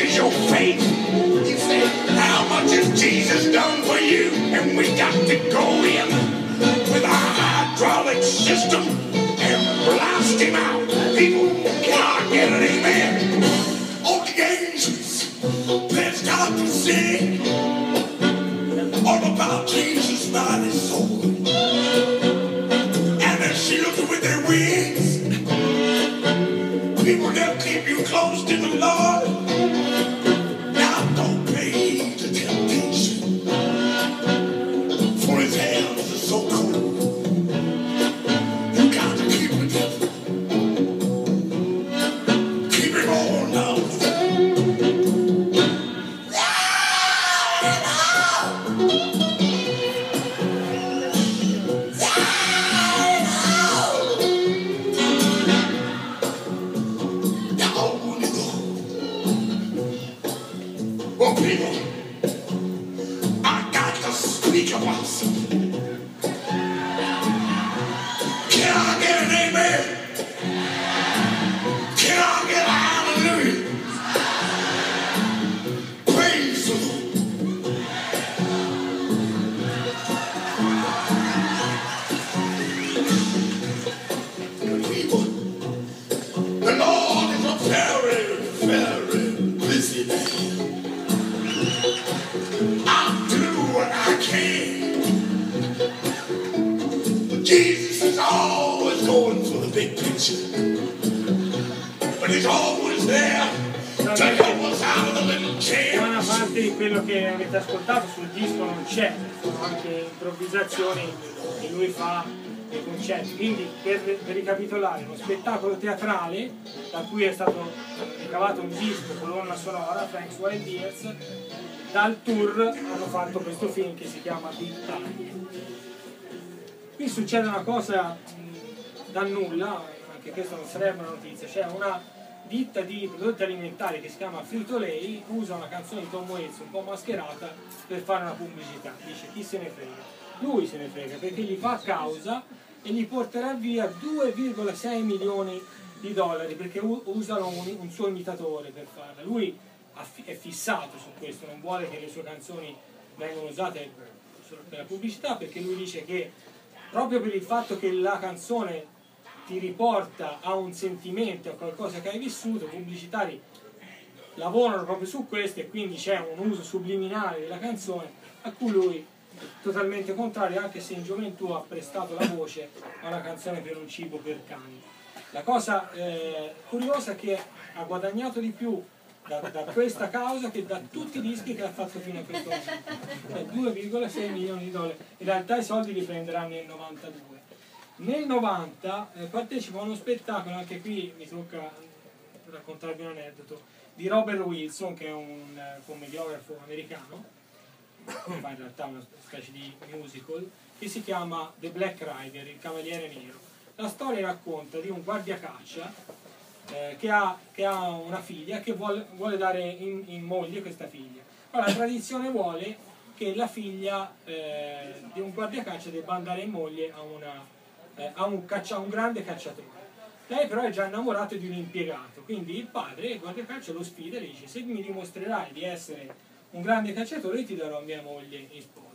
is your fate. Teatrale da cui è stato ricavato un disco, colonna sonora, Frank's Wild Years, dal tour hanno fatto questo film che si chiama Big Time. Qui succede una cosa dal nulla, anche questa non sarebbe una notizia, c'è una ditta di prodotti alimentari che si chiama Frito Lay usa una canzone di Tom Waits un po' mascherata per fare una pubblicità. Dice chi se ne frega? Lui se ne frega perché gli fa causa e gli porterà via 2,6 milioni di dollari perché usano un, un suo imitatore per farla. Lui è fissato su questo, non vuole che le sue canzoni vengano usate solo per la pubblicità perché lui dice che proprio per il fatto che la canzone ti riporta a un sentimento, a qualcosa che hai vissuto, i pubblicitari lavorano proprio su questo e quindi c'è un uso subliminale della canzone a cui lui totalmente contrario anche se in gioventù ha prestato la voce a una canzone per un cibo per cani. La cosa eh, curiosa è che ha guadagnato di più da, da questa causa che da tutti i dischi che ha fatto fino a questo momento, cioè 2,6 milioni di dollari. In realtà i soldi li prenderà nel 92. Nel 90 eh, partecipa a uno spettacolo, anche qui mi tocca raccontarvi un aneddoto, di Robert Wilson, che è un eh, commediografo americano, che fa in realtà una specie di musical, che si chiama The Black Rider, il Cavaliere Nero. La storia racconta di un guardiacaccia eh, che, ha, che ha una figlia che vuole, vuole dare in, in moglie questa figlia. Ora, la tradizione vuole che la figlia eh, di un guardiacaccia debba andare in moglie a, una, eh, a un, caccia- a un grande cacciatore. Lei però è già innamorata di un impiegato, quindi il padre, il guardiacaccia, lo sfida e le dice se mi dimostrerai di essere un grande cacciatore ti darò mia moglie in sposa.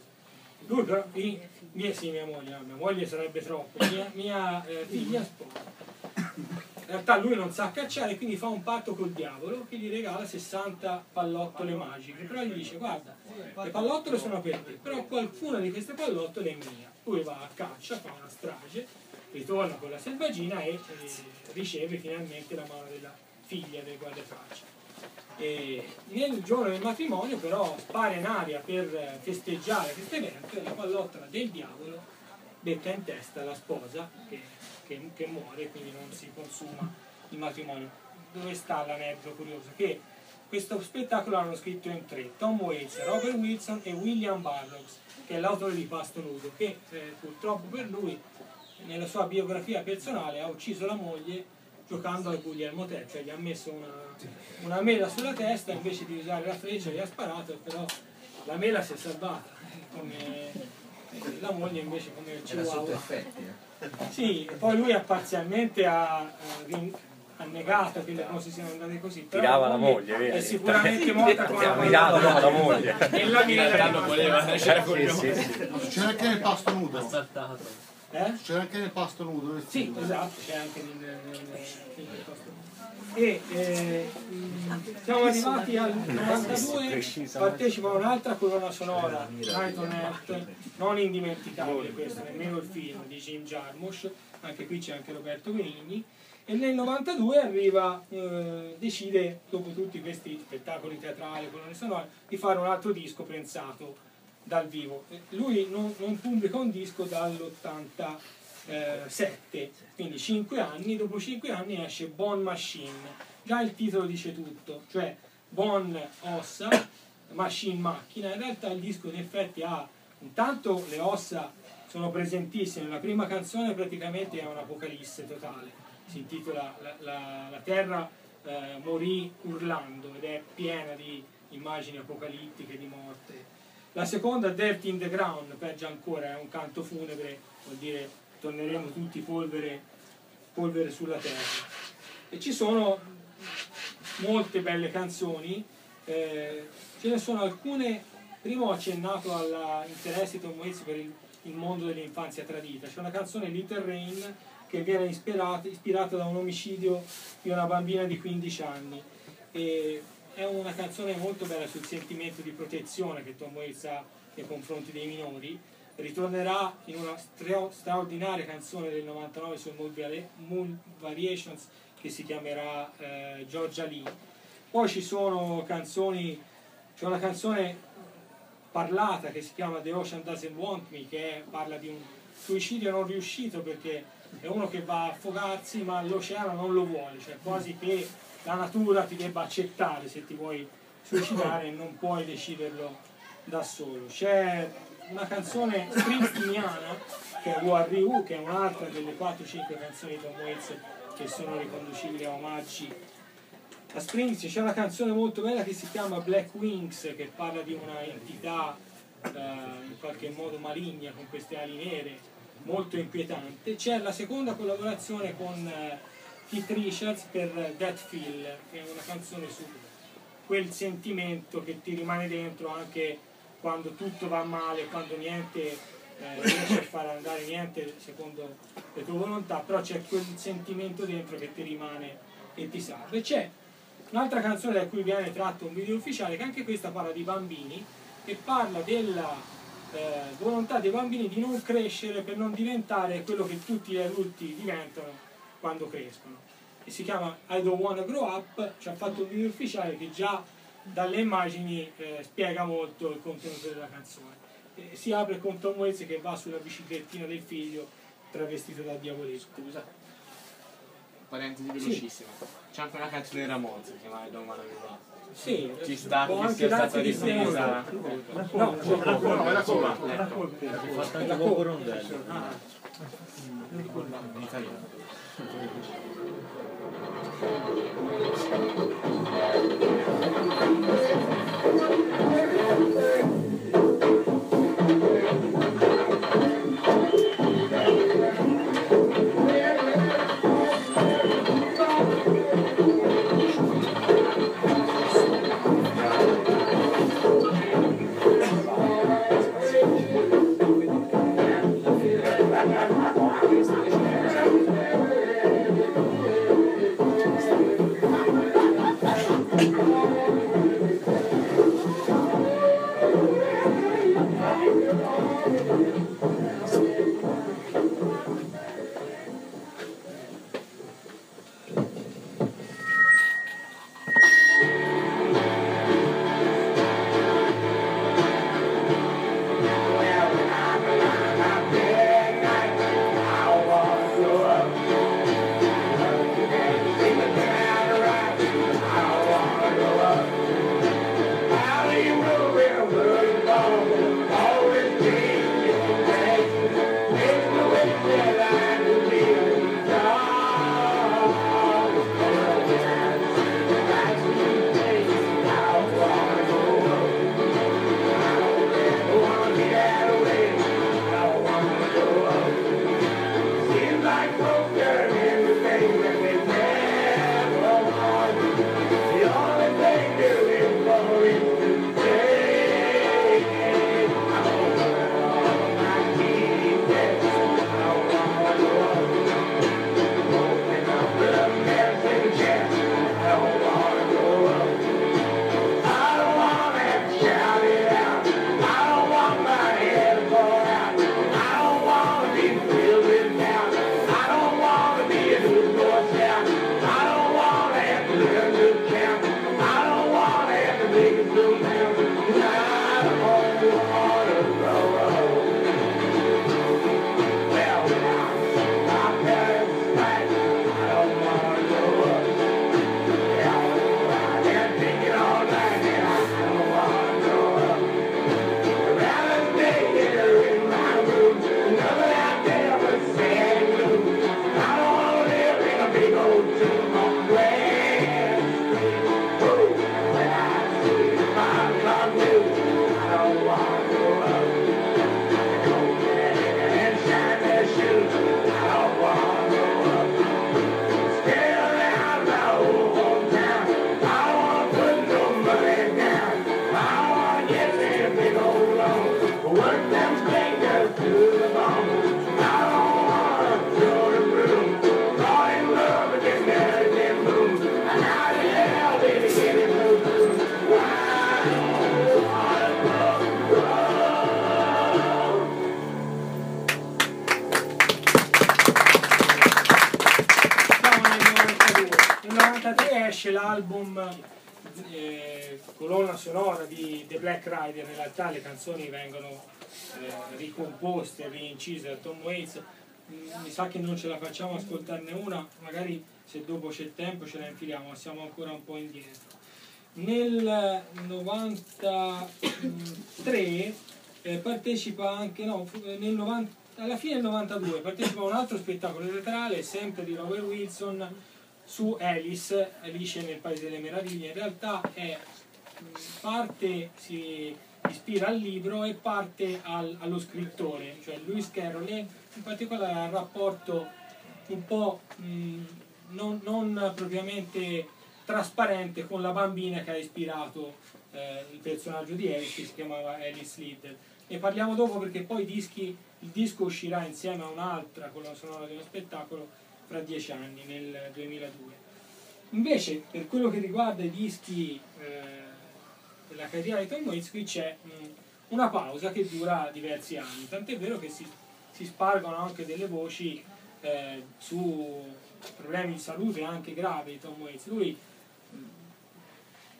Lui però, i- mia, sì, mia moglie, mia moglie sarebbe troppo, mia, mia eh, figlia sposa. In realtà lui non sa cacciare, quindi fa un patto col diavolo che gli regala 60 pallottole magiche. Però gli dice, guarda, le pallottole sono per te, però qualcuna di queste pallottole è mia. Lui va a caccia, fa una strage, ritorna con la selvaggina e eh, riceve finalmente la mano della figlia del guardiacaccia. E nel giorno del matrimonio però spara in aria per festeggiare questo evento e la pallottola del diavolo betta in testa alla sposa che, che- che muore quindi non si consuma il matrimonio. Dove sta l'aneddoto curioso? Che questo spettacolo l'hanno scritto in tre, Tom Waits, Robert Wilson e William Burroughs, che è l'autore di Pasto Nudo, che eh, purtroppo per lui nella sua biografia personale ha ucciso la moglie giocando al Guglielmo Tell, cioè gli ha messo una, una mela sulla testa invece di usare la freccia gli ha sparato, però la mela si è salvata, come la moglie invece come Chihuahua. eh. Sì, poi lui ha parzialmente ha, ha negato che le cose siano andate così. però Tirava la moglie, vedi? È sicuramente morta con la Tirava no, la moglie. (laughs) E la mela non voleva lasciare con Sì, sì, sì. C'era anche nel pasto nudo. saltato. Eh? C'era anche nel pasto nudo. nel Sì, film. esatto, c'è anche nel, nel, nel- nel posto. E eh, siamo arrivati al 92, partecipa a un'altra colonna sonora, Night non indimenticabile questo, nemmeno il film di Jim Jarmusch, anche qui c'è anche Roberto Benigni, e nel 92 arriva, eh, decide, dopo tutti questi spettacoli teatrali, colonne sonore, di fare un altro disco pensato dal vivo. Lui non, non pubblica un disco dall'87, quindi 5 anni, dopo 5 anni esce Bon Machine. Già il titolo dice tutto, cioè Bon ossa, Machine macchina. In realtà il disco in effetti ha intanto le ossa sono presentissime, la prima canzone praticamente è un'apocalisse totale, si intitola La, la- la terra eh, morì urlando ed è piena di immagini apocalittiche di morte. La seconda, Dirt in the Ground, peggio ancora, è un canto funebre, vuol dire torneremo tutti polvere, polvere sulla terra. E ci sono molte belle canzoni, eh, ce ne sono alcune, prima ho accennato all'interesse di Tom Waits per il, il mondo dell'infanzia tradita, c'è una canzone Little Rain che viene ispirata, ispirata da un omicidio di una bambina di 15 anni. E è una canzone molto bella sul sentimento di protezione che Tom Waits ha nei confronti dei minori. Ritornerà in una stra- straordinaria canzone del 99 su Moon Variations che si chiamerà eh, Georgia Lee. Poi ci sono canzoni, c'è una canzone parlata che si chiama The Ocean Doesn't Want Me, che è- parla di un suicidio non riuscito perché è uno che va a affogarsi ma l'oceano non lo vuole, cioè quasi che la natura ti debba accettare se ti vuoi suicidare e non puoi deciderlo da solo. C'è una canzone springsteeniana che è War Ryu, che è un'altra delle 4-5 canzoni di Tom Waits che sono riconducibili a omaggi a Springsteen c'è una canzone molto bella che si chiama Black Wings che parla di una entità eh, in qualche modo maligna con queste ali nere molto inquietante c'è la seconda collaborazione con eh, Keith Richards per That Feel che è una canzone su quel sentimento che ti rimane dentro anche quando tutto va male quando niente eh, riesce a far andare niente secondo le tue volontà però c'è quel sentimento dentro che ti rimane e ti salva e c'è Un'altra canzone da cui viene tratto un video ufficiale, che anche questa parla di bambini, e parla della eh, volontà dei bambini di non crescere per non diventare quello che tutti gli adulti diventano quando crescono. E si chiama I Don't Wanna Grow Up, ci ha fatto un video ufficiale che già dalle immagini eh, spiega molto il contenuto della canzone. E si apre con Tom Waits che va sulla biciclettina del figlio travestito da diavoletto. Scusa. Parentesi velocissima. C'è anche una canzone di Ramones che si chiama I Don't Wanna Give Up. Sì, Ci sta che anche sia stata di ripresa. No, No, era come. Ho fatto anche Bobo Rondello. In italiano. I Thank (laughs) you. Black Rider, in realtà le canzoni vengono eh, ricomposte, rincise da Tom Waits. Mm, Mi sa che non ce la facciamo ascoltarne una, magari se dopo c'è tempo ce la infiliamo, ma siamo ancora un po' indietro. Nel 93 eh, partecipa anche, no, fu- eh, nel 90 alla fine del 92 partecipa a un altro spettacolo teatrale, sempre di Robert Wilson, su Alice, Alice nel Paese delle Meraviglie. In realtà è parte si ispira al libro e parte al- allo scrittore, cioè Lewis Carroll, e in particolare al rapporto un po' mh, non, non propriamente trasparente con la bambina che ha ispirato eh, il personaggio di Alice che si chiamava Alice Liddell. Ne parliamo dopo perché poi dischi- il disco uscirà insieme a un'altra colonna sonora di uno spettacolo fra dieci anni, nel 2002. Invece, per quello che riguarda i dischi eh, della carriera di Tom Waits, qui c'è una pausa che dura diversi anni, tant'è vero che si, si spargono anche delle voci eh, su problemi di salute anche gravi di Tom Waits. Lui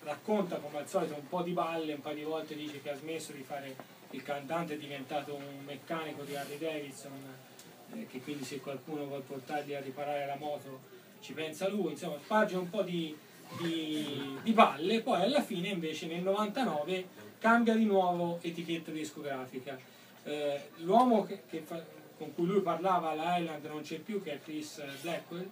racconta come al solito un po' di balle, un paio di volte dice che ha smesso di fare il cantante, è diventato un meccanico di Harley Davidson, eh, che quindi se qualcuno vuole portargli a riparare la moto ci pensa lui, insomma sparge un po' di, di, di balle, poi alla fine invece nel 99 cambia di nuovo etichetta discografica. Eh, l'uomo che- che fa- con cui lui parlava alla Island non c'è più, che è Chris Blackwell,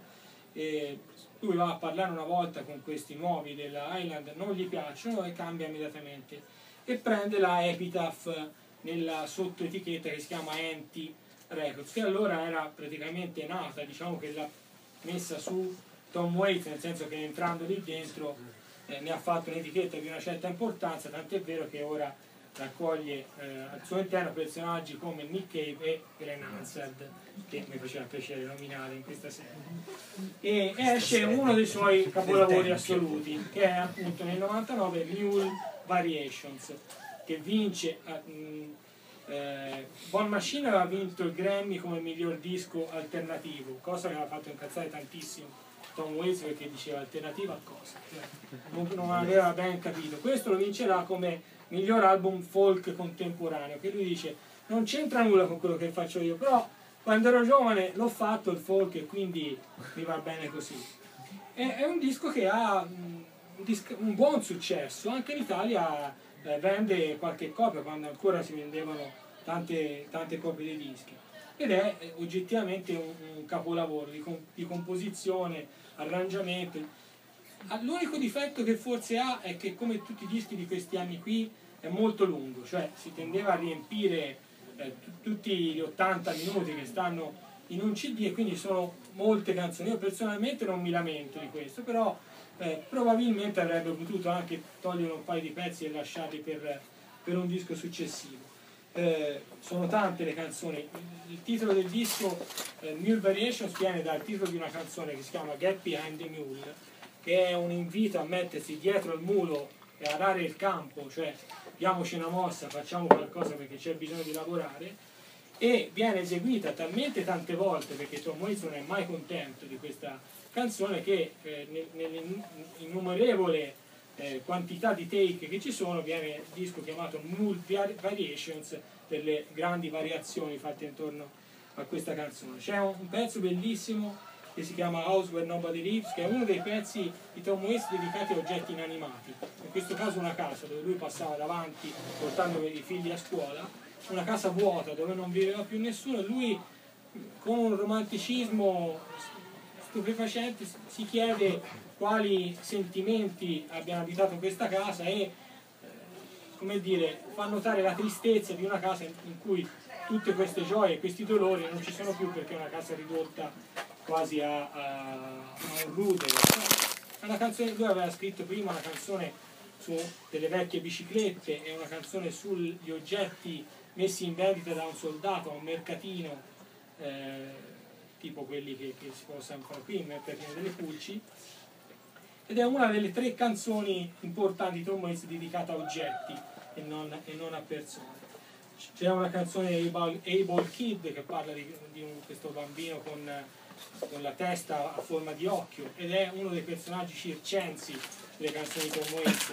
e lui va a parlare una volta con questi nuovi della Island, non gli piacciono e cambia immediatamente e prende la Epitaph nella sottoetichetta che si chiama Anti Records, che allora era praticamente nata, diciamo che l'ha messa su Tom Waits, nel senso che entrando lì dentro eh, ne ha fatto un'etichetta di una certa importanza, tant'è vero che ora raccoglie eh, al suo interno personaggi come Nick Cave e Glenn Hansard, che mi faceva piacere nominare in questa serie. E esce uno dei suoi capolavori assoluti, che è appunto nel 99 Mule Variations, che vince... eh, mh, eh, Bon Machine aveva vinto il Grammy come miglior disco alternativo, cosa che aveva fatto incazzare tantissimo Tom Waits perché diceva alternativa a cosa? Non, non aveva ben capito. Questo lo vincerà come miglior album folk contemporaneo, che lui dice non c'entra nulla con quello che faccio io, però quando ero giovane l'ho fatto il folk e quindi mi va bene così. È, è un disco che ha mm, un, dis- un buon successo, anche in Italia eh, vende qualche copia quando ancora si vendevano tante, tante copie dei dischi ed è oggettivamente un, capolavoro di composizione, arrangiamento. Ah, L'unico difetto che forse ha è che come tutti i dischi di questi anni qui è molto lungo, cioè si tendeva a riempire eh, tu- tutti gli 80 minuti che stanno in un CD e quindi sono molte canzoni. Io personalmente non mi lamento di questo, però eh, probabilmente avrebbe potuto anche togliere un paio di pezzi e lasciarli per, per un disco successivo. Eh, sono tante le canzoni. Il titolo del disco eh, Mule Variations viene dal titolo di una canzone che si chiama Get Behind the Mule, che è un invito a mettersi dietro il mulo e arare il campo, cioè diamoci una mossa, facciamo qualcosa perché c'è bisogno di lavorare e viene eseguita talmente tante volte perché Tom Waits non è mai contento di questa canzone che eh, nel- nell'innumerevole eh, quantità di take che ci sono viene il disco chiamato Mule Vari- Variations per le grandi variazioni fatte intorno a questa canzone. C'è un, un pezzo bellissimo che si chiama House Where Nobody Lives, che è uno dei pezzi di Tom Waits dedicati a oggetti inanimati. In questo caso una casa dove lui passava davanti portando i figli a scuola, una casa vuota dove non viveva più nessuno e lui con un romanticismo stupefacente si chiede quali sentimenti abbiano abitato questa casa e eh, come dire, fa notare la tristezza di una casa in, cui tutte queste gioie e questi dolori non ci sono più perché è una casa ridotta quasi a, a- a un rudere. Una canzone, lui aveva scritto prima una canzone su delle vecchie biciclette e una canzone sugli oggetti messi in vendita da un soldato a un mercatino eh, tipo quelli che, che si possono fare qui, il mercatino delle pulci ed è una delle tre canzoni importanti di Tom Waits dedicata a oggetti e non, e non a persone. C'è una canzone Able, Able Kid che parla di, di un- questo bambino con con la testa a forma di occhio ed è uno dei personaggi circensi delle canzoni di Tom Waits.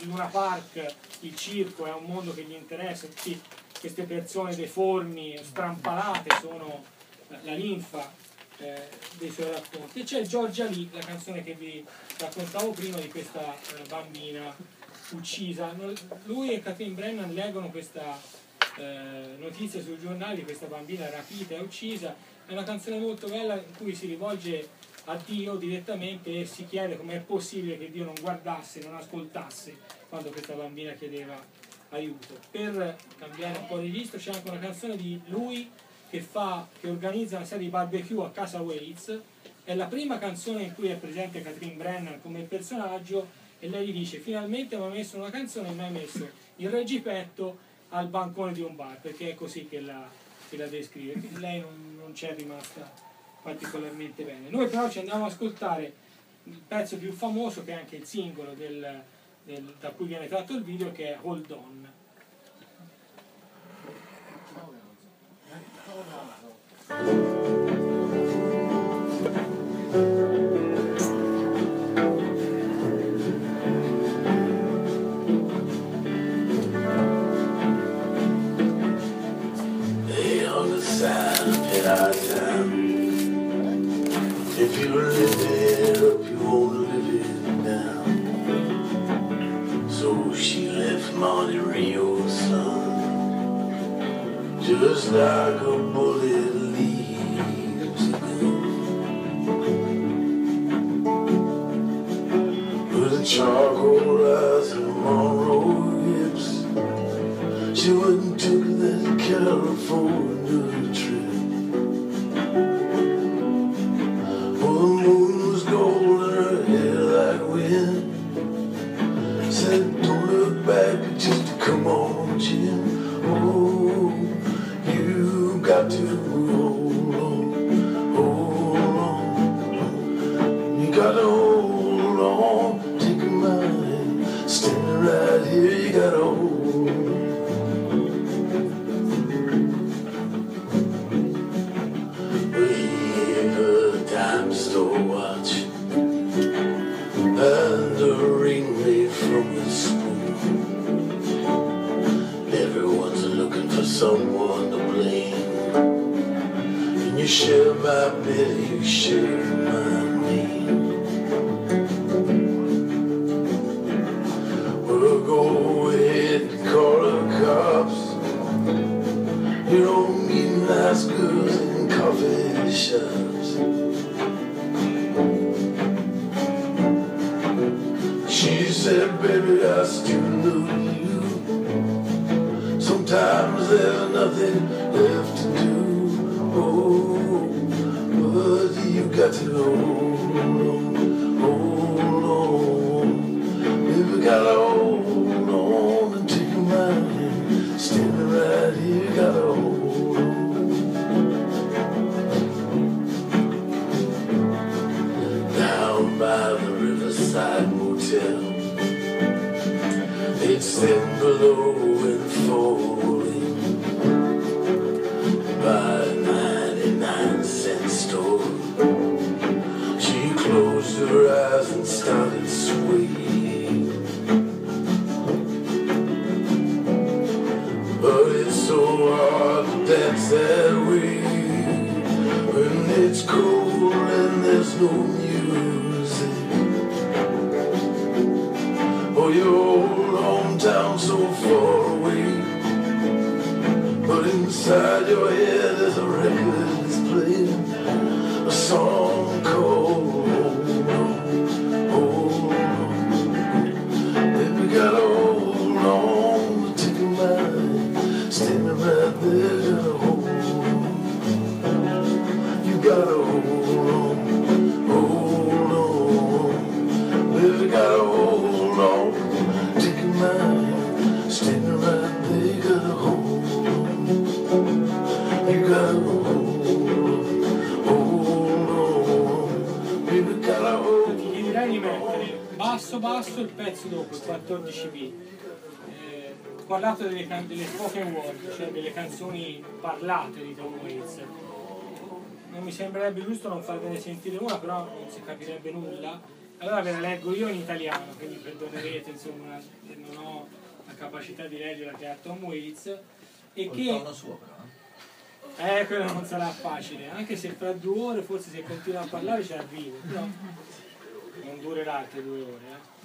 Il, Luna Park, il circo è un mondo che gli interessa, queste persone deformi, strampalate sono la linfa eh, dei suoi racconti. E c'è Giorgia Lee, la canzone che vi raccontavo prima di questa eh, bambina uccisa. Lui e Catherine Brennan leggono questa eh, notizia sui giornali di questa bambina rapita e uccisa. È una canzone molto bella in cui si rivolge a Dio direttamente e si chiede com'è possibile che Dio non guardasse, non ascoltasse quando questa bambina chiedeva aiuto. Per cambiare un po' di registro c'è anche una canzone di lui che, fa, che organizza una serie di barbecue a casa Waits. È la prima canzone in cui è presente Catherine Brennan come personaggio e lei gli dice finalmente mi ha messo una canzone e mi ha messo il reggipetto al bancone di un bar perché è così che la, che la descrive. Lei non, non c'è rimasta particolarmente bene. Noi però ci andiamo ad ascoltare il pezzo più famoso che è anche il singolo del- del- da cui viene tratto il video che è Hold On. そうなんだ。Parlato delle, can- delle spoken word, cioè delle canzoni parlate di Tom Waits. non mi sembrerebbe giusto non farvene sentire una, però non si capirebbe nulla. Allora ve la leggo io in italiano, quindi perdonerete, insomma, non ho la capacità di leggerla che ha Tom Waits. E Col che suo però. eh, quello non sarà facile, anche se fra due ore forse se continua a parlare ci arrivo, però non durerà altre due ore. eh.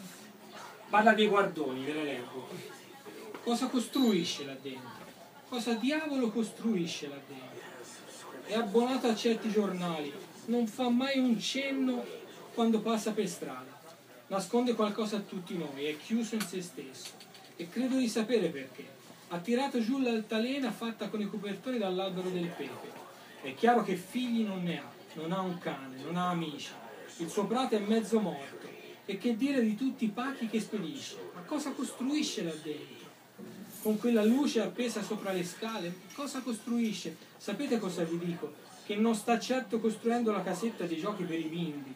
Parla dei guardoni, ve la leggo. Cosa costruisce là dentro? Cosa diavolo costruisce là dentro? È abbonato a certi giornali, non fa mai un cenno quando passa per strada. Nasconde qualcosa a tutti noi, è chiuso in se stesso. E credo di sapere perché. Ha tirato giù l'altalena fatta con i copertoni dall'albero del pepe. È chiaro che figli non ne ha, non ha un cane, non ha amici. Il suo prato è mezzo morto. E che dire di tutti i pacchi che spedisce? Ma cosa costruisce là dentro? Con quella luce appesa sopra le scale? Cosa costruisce? Sapete cosa vi dico? Che non sta certo costruendo la casetta dei giochi per i bimbi.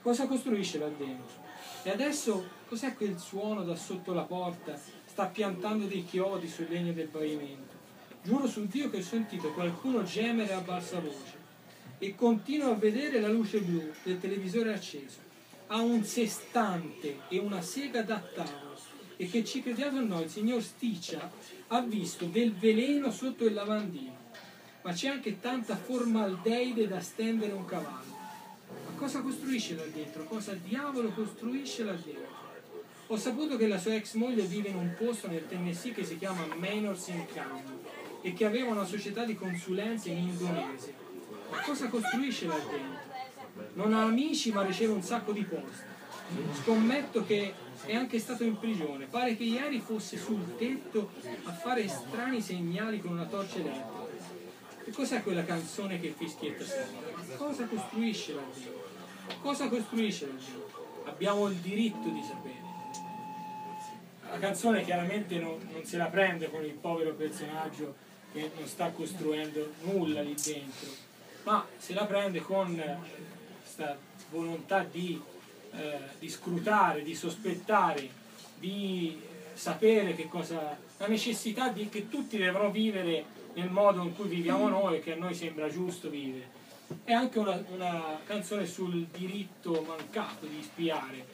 Cosa costruisce là dentro? E adesso cos'è quel suono da sotto la porta? Sta piantando dei chiodi sul legno del pavimento. Giuro su Dio che ho sentito qualcuno gemere a bassa voce e continuo a vedere la luce blu del televisore acceso. Ha un sestante e una sega da tavolo e che ci crediate o no, il signor Sticcia ha visto del veleno sotto il lavandino. Ma c'è anche tanta formaldeide da stendere un cavallo. Ma cosa costruisce là dentro? Cosa diavolo costruisce là dentro? Ho saputo che la sua ex moglie vive in un posto nel Tennessee che si chiama Manors Income e che aveva una società di consulenze in indonesia. Ma cosa costruisce là dentro? Non ha amici ma riceve un sacco di poste. Scommetto che è anche stato in prigione. Pare che ieri fosse sul tetto a fare strani segnali con una torcia elettrica. E cos'è quella canzone che fischietta sempre? Cosa costruisce là dentro? Cosa costruisce là dentro? Abbiamo il diritto di sapere. La canzone chiaramente non, non se la prende con il povero personaggio che non sta costruendo nulla lì dentro, ma se la prende con questa volontà di, eh, di scrutare, di sospettare, di sapere che cosa. la necessità di, che tutti devono vivere nel modo in cui viviamo noi che a noi sembra giusto vivere. È anche una, una canzone sul diritto mancato di spiare.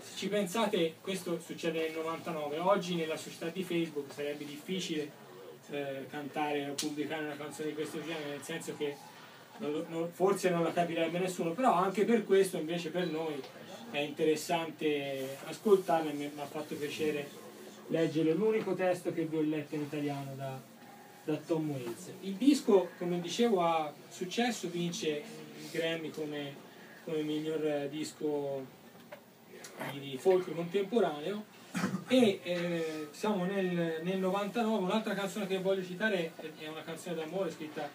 Se ci pensate, questo succede nel 99, oggi nella società di Facebook sarebbe difficile eh, cantare o pubblicare una canzone di questo genere, nel senso che non non- forse non la capirebbe nessuno, però anche per questo invece per noi è interessante ascoltarla e mi ha fatto piacere leggere l'unico testo che vi ho letto in italiano da, da Tom Waits. Il disco, come dicevo, ha successo, vince il Grammy come, come miglior disco di folk contemporaneo. E eh, siamo nel, nel 99, un'altra canzone che voglio citare è- una canzone d'amore scritta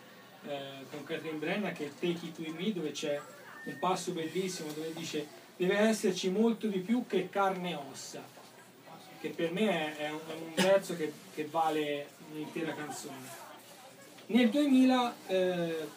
eh, con Catherine Brenna che è Take It With Me dove c'è un passo bellissimo dove dice deve esserci molto di più che carne e ossa che per me è, un, verso che, che vale un'intera canzone. Nel 2000 eh,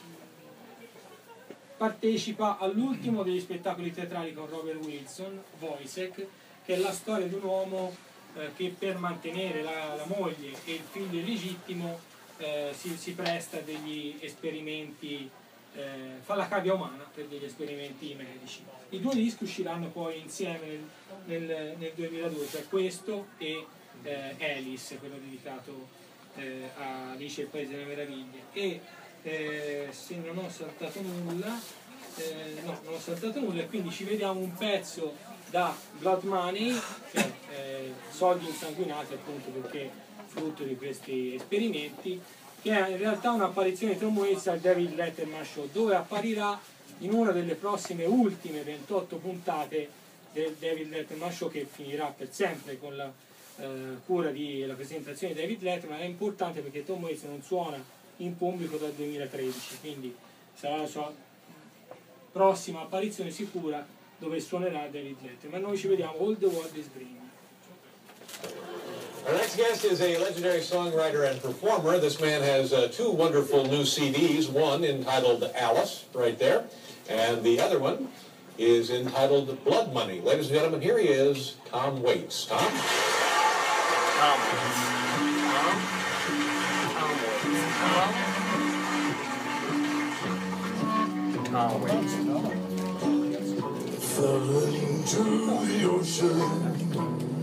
partecipa all'ultimo degli spettacoli teatrali con Robert Wilson, Wojciech, che è la storia di un uomo eh, che per mantenere la, la moglie e il figlio illegittimo eh, si, si presta degli esperimenti, eh, fa la cavia umana per degli esperimenti medici. I due dischi usciranno poi insieme nel, nel- nel 2002, cioè questo e eh, Alice, quello dedicato eh, a Alice e il Paese delle Meraviglie. E eh, se non ho saltato nulla, eh, no, non ho saltato nulla, e quindi ci vediamo un pezzo da Blood Money, cioè soldi insanguinati appunto perché frutto di questi esperimenti, che è in realtà un'apparizione di Tom Waits al David Letterman Show, dove apparirà in una delle prossime ultime 28 puntate del David Letterman Show che finirà per sempre con la eh, cura della presentazione di David Letterman. È importante perché Tom Waits non suona in pubblico dal 2013, quindi sarà la sua prossima apparizione sicura dove suonerà David Letterman. Noi ci vediamo All the World is Green. Our next guest is a legendary songwriter and performer. This man has uh, two wonderful new CDs, one entitled Alice, right there, and the other one is entitled Blood Money. Ladies and gentlemen, here he is, Tom Waits. Tom? Tom into the ocean. You became my wife. Missed it all against the sea.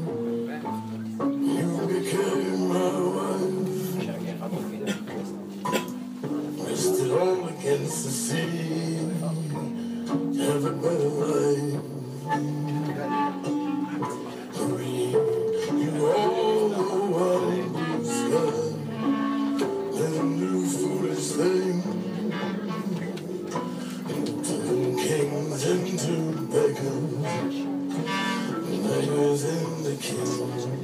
Into beggars. Beggars into kings. And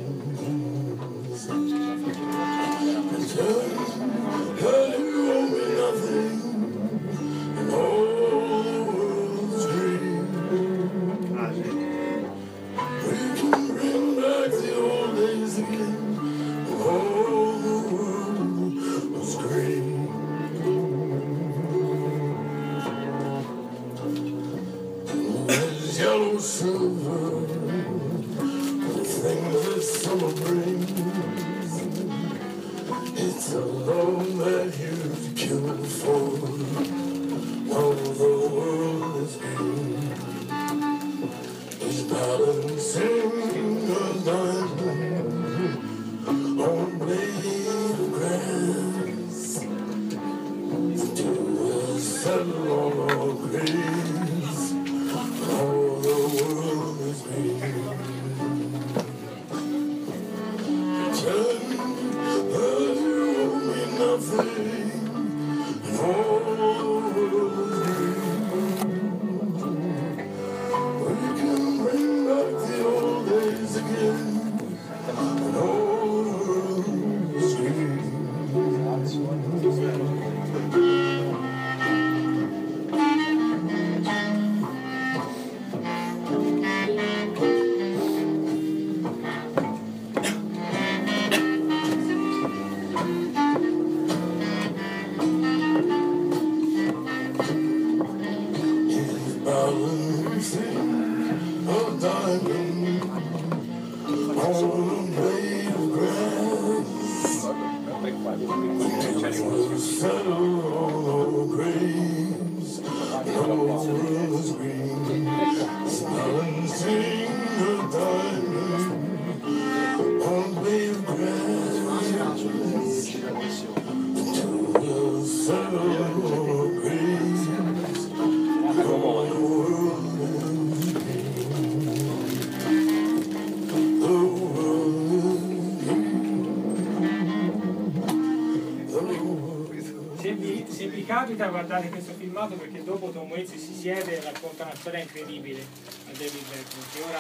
storia incredibile a David Beckham che ora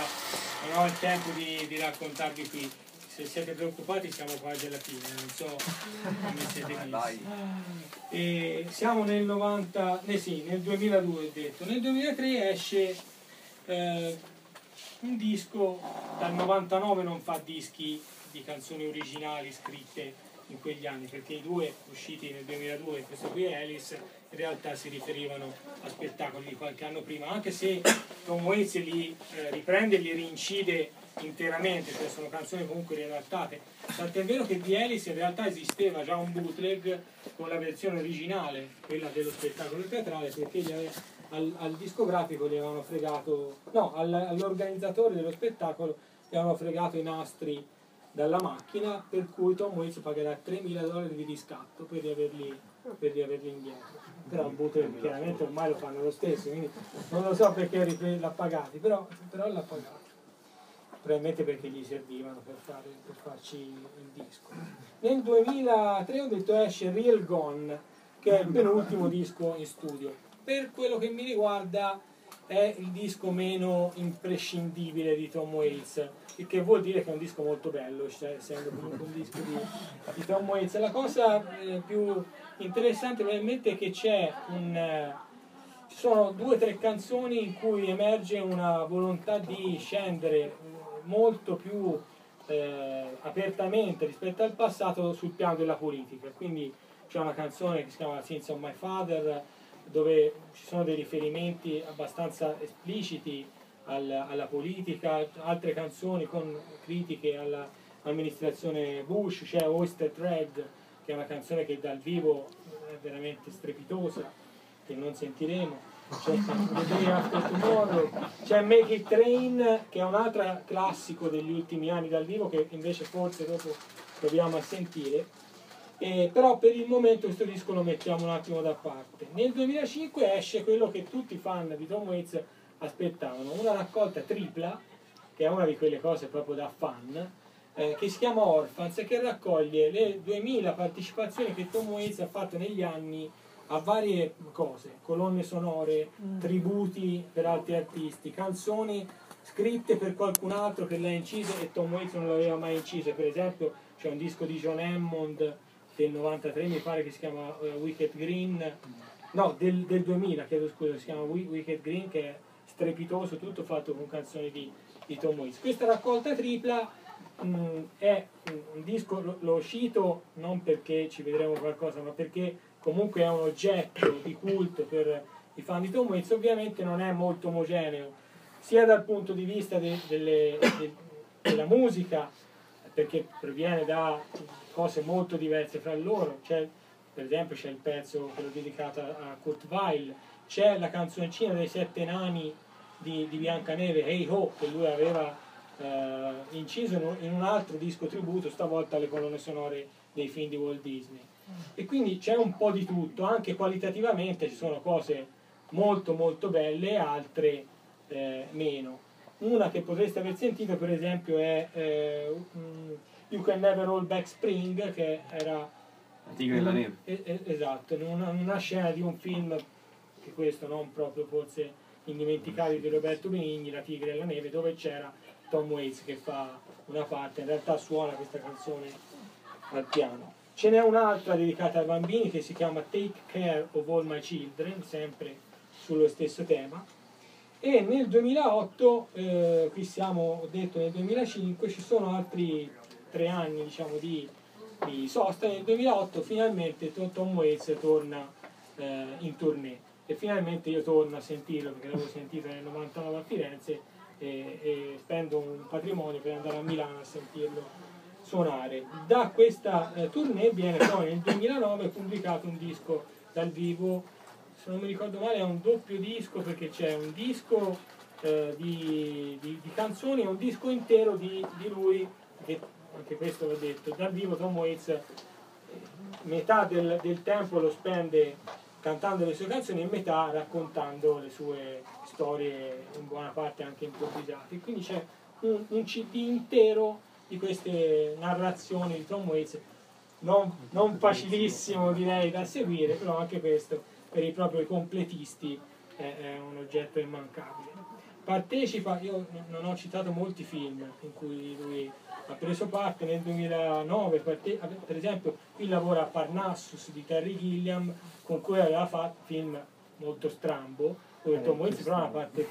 non ho il tempo di, di raccontarvi qui. Se siete preoccupati siamo quasi alla fine non so come siete messi. E siamo nel 90 eh sì, nel 2002 ho detto. Nel 2003 esce eh, un disco dal 99 non fa dischi di canzoni originali scritte in quegli anni perché i due usciti nel 2002 questo qui è Alice in realtà si riferivano a spettacoli di qualche anno prima anche se Tom Waits li eh, riprende e li rincide interamente cioè sono canzoni comunque riadattate. Tant'è vero che di Alice in realtà esisteva già un bootleg con la versione originale quella dello spettacolo teatrale perché gli ave- al, al discografico gli avevano fregato no al- all'organizzatore dello spettacolo gli avevano fregato i nastri dalla macchina per cui Tom Waits pagherà 3.000 dollari di riscatto per riaverli, per riaverli indietro però bootleg chiaramente ormai lo fanno lo stesso quindi non lo so perché l'ha pagati però, però l'ha pagato. Probabilmente perché gli servivano per, fare, per farci il disco. Nel 2003 ho detto esce Real Gone che è il penultimo disco in studio. Per quello che mi riguarda è il disco meno imprescindibile di Tom Waits il che vuol dire che è un disco molto bello cioè, essendo comunque un disco di, di Tom Waits. La cosa eh, più interessante probabilmente è che c'è un eh, ci sono due o tre canzoni in cui emerge una volontà di scendere molto più eh, apertamente rispetto al passato sul piano della politica. Quindi c'è una canzone che si chiama Sins of My Father dove ci sono dei riferimenti abbastanza espliciti al- alla politica, altre canzoni con critiche all'amministrazione Bush, c'è Oyster Thread che è una canzone che dal vivo è veramente strepitosa, che non sentiremo. c'è The Day After Tomorrow, c'è Make It Train che è un altro classico degli ultimi anni dal vivo che invece forse dopo proviamo a sentire. Eh, però per il momento questo disco lo mettiamo un attimo da parte. Nel 2005 esce quello che tutti i fan di Tom Waits aspettavano, una raccolta tripla, che è una di quelle cose proprio da fan, eh, che si chiama Orphans e che raccoglie le 2000 partecipazioni che Tom Waits ha fatto negli anni a varie cose, colonne sonore, tributi per altri artisti, canzoni scritte per qualcun altro che le ha incise e Tom Waits non le aveva mai incise, per esempio c'è un disco di John Hammond del 93 mi pare che si chiama eh, Wicked Green, no del, del 2000 chiedo scusa, si chiama Wi- Wicked Green che è strepitoso, tutto fatto con canzoni di, di Tom Waits. Questa raccolta tripla mh, è un, un disco, lo, l'ho uscito non perché ci vedremo qualcosa, ma perché comunque è un oggetto di culto per i fan di Tom Waits, ovviamente non è molto omogeneo, sia dal punto di vista de- delle- de- della musica, perché proviene da cose molto diverse fra loro, c'è, per esempio c'è il pezzo quello dedicato a Kurt Weill, c'è la canzoncina dei sette nani di, di Biancaneve, Hey Ho, che lui aveva eh, inciso in un, in un altro disco tributo, stavolta alle colonne sonore dei film di Walt Disney. E quindi c'è un po' di tutto, anche qualitativamente ci sono cose molto molto belle e altre eh, meno. Una che potreste aver sentito per esempio è eh, mm, You Can Never Roll Back Spring, che era La tigre della neve. eh, esatto, in una, una scena di un film che questo non proprio forse indimenticabile di Roberto Benigni, La tigre e la neve, dove c'era Tom Waits che fa una parte, in realtà suona questa canzone al piano. Ce n'è un'altra dedicata ai bambini che si chiama Take Care of All My Children, sempre sullo stesso tema. E nel 2008, eh, qui siamo, ho detto nel 2005, ci sono altri tre anni diciamo, di, di sosta. Nel 2008 finalmente Tom- Waits torna eh, in tournée e finalmente io torno a sentirlo perché l'avevo sentito nel 99 a Firenze e, e spendo un patrimonio per andare a Milano a sentirlo suonare. Da questa eh, tournée viene poi nel 2009 pubblicato un disco dal vivo, se non mi ricordo male è un doppio disco perché c'è un disco eh, di, di- di canzoni e un disco intero di, di lui, che anche questo l'ho detto, dal vivo Tom Waits eh, metà del, del tempo lo spende cantando le sue canzoni e metà raccontando le sue storie, in buona parte anche improvvisate. Quindi c'è un, un CD intero di queste narrazioni di Tom Waits, non, non facilissimo direi da seguire, però anche questo per i propri completisti è, è un oggetto immancabile. Partecipa, io non ho citato molti film in cui lui ha preso parte nel 2009, parte- per esempio qui lavora a Parnassus di Terry Gilliam con cui aveva fatto film molto strambo, dove Tom Waits però una parte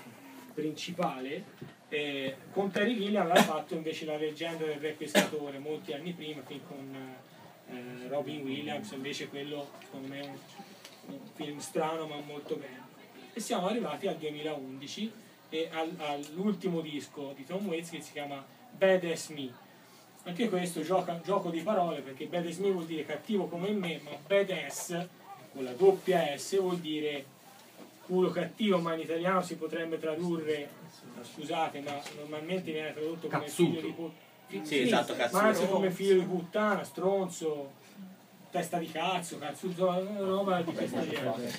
principale, eh, con Terry Gilliam aveva fatto invece la leggenda del re pescatore molti anni prima, qui con eh, Robin Williams, invece quello secondo me è un, un film strano ma molto bello. E siamo arrivati al 2011 e al- all'ultimo disco di Tom Waits che si chiama Badass Me. Anche questo gioca, gioco di parole perché Badass Me vuol dire cattivo come me, ma Badass con la doppia S vuol dire culo cattivo, ma in italiano si potrebbe tradurre, scusate, ma normalmente viene tradotto come Cazzuto. figlio di puttana. Sì, esatto, Ma cazzuto. anche come figlio di puttana, stronzo, testa di cazzo, cazzuto, roba di questo genere.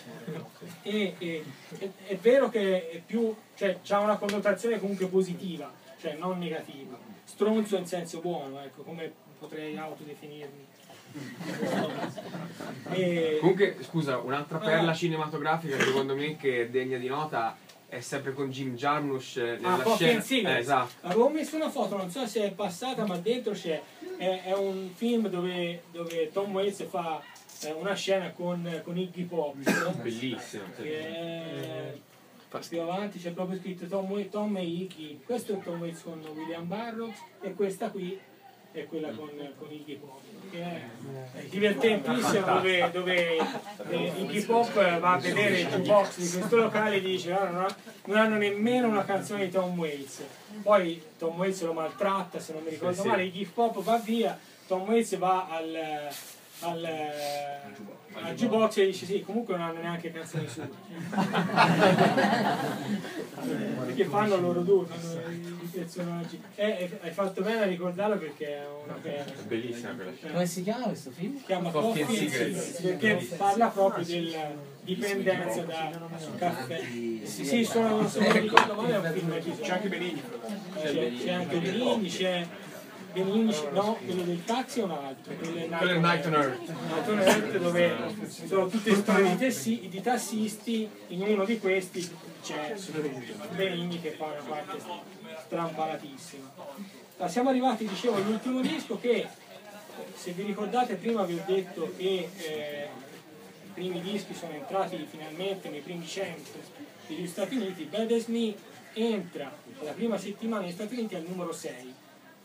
E, e- è, è vero che è più, cioè, ha una connotazione comunque positiva, cioè non negativa. Stronzo in senso buono, ecco, come potrei autodefinirmi. E- Comunque, scusa, un'altra perla Ah. cinematografica secondo me che è degna di nota è sempre con Jim Jarmusch Ah, nella Coffee scena. Eh, esatto. Avevo messo una foto, non so se è passata, ma dentro c'è. È, è un film dove, dove Tom Waits fa eh, una scena con, con Iggy Pop. no? Bellissimo. è- più avanti c'è proprio scritto Tom, Tom e Iggy. Questo è Tom Waits con William Burroughs e questa qui è quella con, con Iggy Pop. Che è è divertentissima dove, dove eh, Iggy Pop va a vedere il jukebox di questo locale e dice "Ah, non, ha- non hanno nemmeno una canzone di Tom Waits. Poi Tom Waits lo maltratta, se non mi ricordo Sì, sì. male, Iggy Pop va via, Tom Waits va al, al, al jukebox e dice sì, comunque non hanno neanche canzoni sue. Perché fanno loro due, fanno i personaggi. Eh, hai fatto bene a ricordarlo perché è una perla. È bellissima quella scena. Come si chiama questo film? Si chiama Coffee and Cigarettes. Perché parla proprio della dipendenza da caffè. Sì, sì, sono, se non ricordo male è un film di C'è anche Benigni. c'è, c'è anche Benigni, c'è Benigni, no, quello del taxi è un altro, quello è Night on Earth. Night on Earth dove sono tutte storie di, tassi- di tassisti, in uno di questi c'è Benigni che fa una parte strampalatissima. Ma siamo arrivati, dicevo, all'ultimo disco che, se vi ricordate, prima vi ho detto che eh, i primi dischi sono entrati finalmente nei primi 100 degli Stati Uniti. Bad As Me entra la prima settimana negli Stati Uniti al numero 6.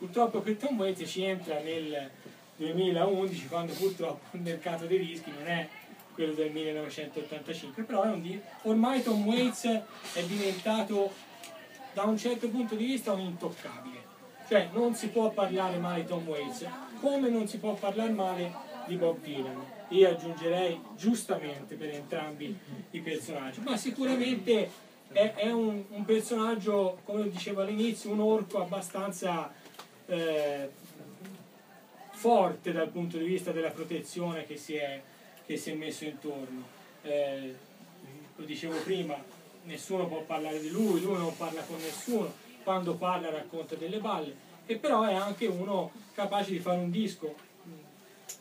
Purtroppo per Tom Waits ci entra nel 2011, quando purtroppo il mercato dei dischi non è quello del 1985, però di- ormai Tom Waits è diventato da un certo punto di vista un intoccabile. Cioè non si può parlare male di Tom Waits, come non si può parlare male di Bob Dylan. Io aggiungerei giustamente per entrambi i personaggi, ma sicuramente è, è un, un personaggio, come dicevo all'inizio, un orco abbastanza eh, forte dal punto di vista della protezione che si è, che si è messo intorno. Eh, lo dicevo prima, nessuno può parlare di lui, lui non parla con nessuno, quando parla racconta delle balle, e però è anche uno capace di fare un disco, mh,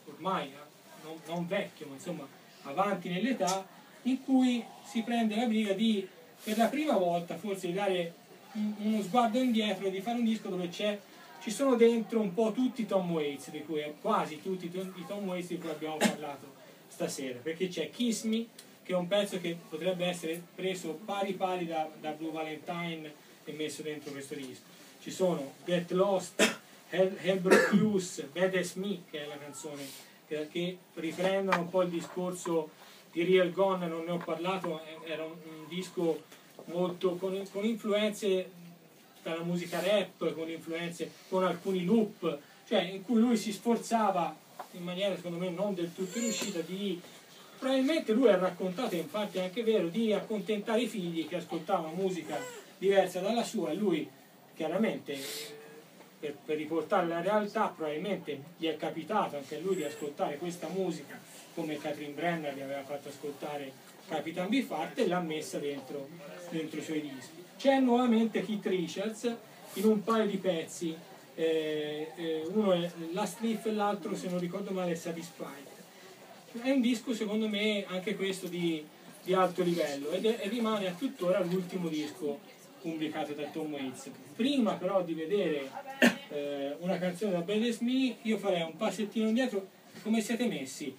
ormai eh, non, non vecchio, ma insomma avanti nell'età, in cui si prende la briga di, per la prima volta forse, di dare un- uno sguardo indietro di fare un disco dove c'è ci sono dentro un po' tutti i Tom Waits, di cui, quasi tutti i Tom- Waits di cui abbiamo parlato stasera, perché c'è Kiss Me, che è un pezzo che potrebbe essere preso pari pari da, da Blue Valentine e messo dentro questo disco. Ci sono Get Lost, Hell, Hellbrook Blues, Bad As Me, che è la canzone che, che riprendono un po' il discorso di Real Gone, non ne ho parlato, è- era un, un disco molto con, con influenze dalla musica rap, con influenze, con alcuni loop, cioè in cui lui si sforzava in maniera secondo me non del tutto riuscita di probabilmente lui ha raccontato, infatti è anche vero, di accontentare i figli che ascoltavano musica diversa dalla sua e lui chiaramente per, per riportare la realtà probabilmente gli è capitato anche a lui di ascoltare questa musica come Catherine Brenner gli aveva fatto ascoltare Capitan Beefheart e l'ha messa dentro, dentro i suoi dischi. C'è nuovamente Keith Richards in un paio di pezzi, eh, eh, uno è Last Leaf e l'altro se non ricordo male è Satisfied. È un disco secondo me anche questo di, di alto livello ed è- rimane a tuttora l'ultimo disco pubblicato da Tom Waits. Prima però di vedere eh, una canzone da Bad Me io farei un passettino indietro, come siete messi?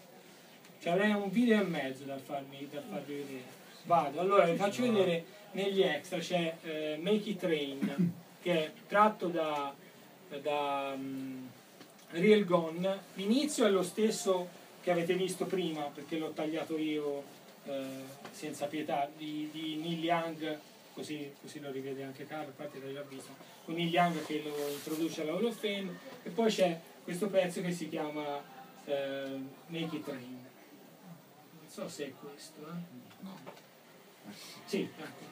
Ci avrei un video e mezzo da farmi, da farvi vedere. Vado, allora vi faccio vedere negli extra c'è eh, Make It Rain che è tratto da, da mm, Real Gone. L'inizio è lo stesso che avete visto prima perché l'ho tagliato io eh, senza pietà di, di Neil Young, così, così lo rivede anche Carlo, a parte l'hai già visto, con Neil Young che lo introduce alla Hall of Fame e poi c'è questo pezzo che si chiama eh, Make It Rain. Non so se è questo, eh? Sì, ecco.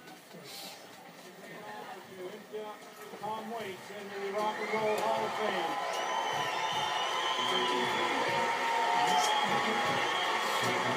Tom Waits in the Rock and Roll Hall of Fame. She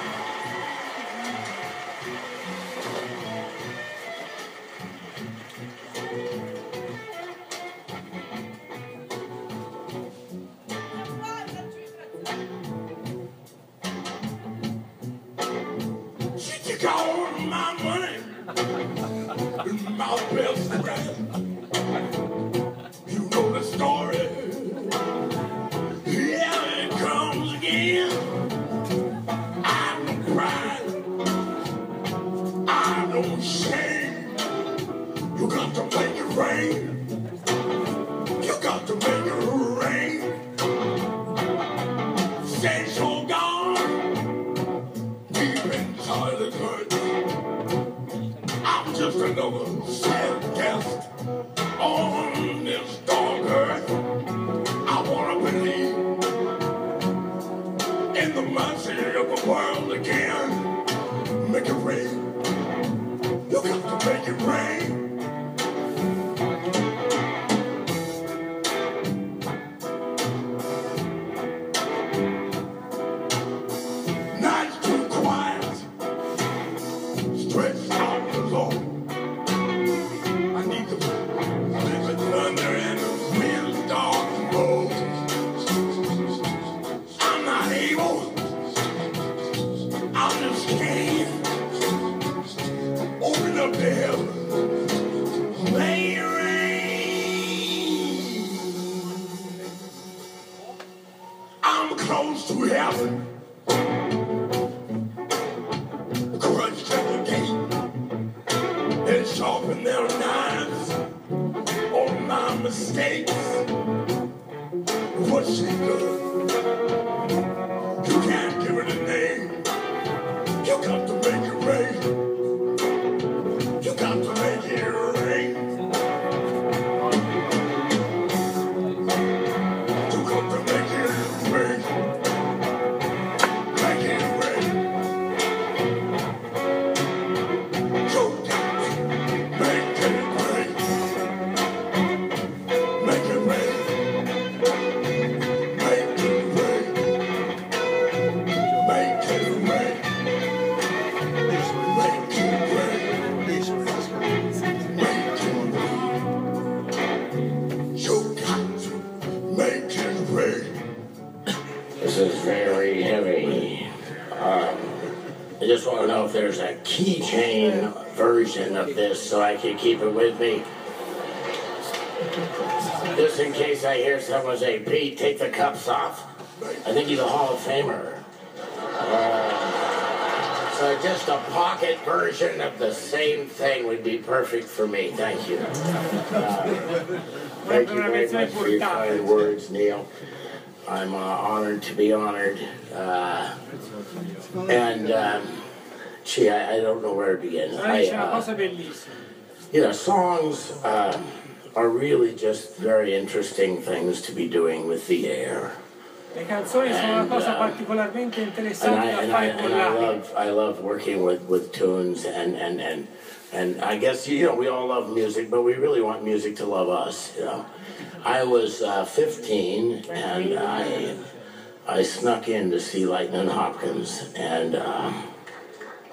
keychain version of this so I can keep it with me. Just in case I hear someone say, Pete, take the cups off. I think he's a Hall of Famer. Uh, so just a pocket version of the same thing would be perfect for me. Thank you. Uh, thank you very much for your kind words, Neil. I'm uh, honored to be honored. Uh, and, um, gee, I, I don't know where to begin. I, uh, you know, songs uh, are really just very interesting things to be doing with the air. Le canzoni sono una And, cosa uh, particolarmente And interessante I, da and I, fare con and I love I love working with, with tunes and, and, and and I guess you know we all love music, but we really want music to love us. You know, I was uh, 15 and I I snuck in to see Lightning Hopkins and. Um,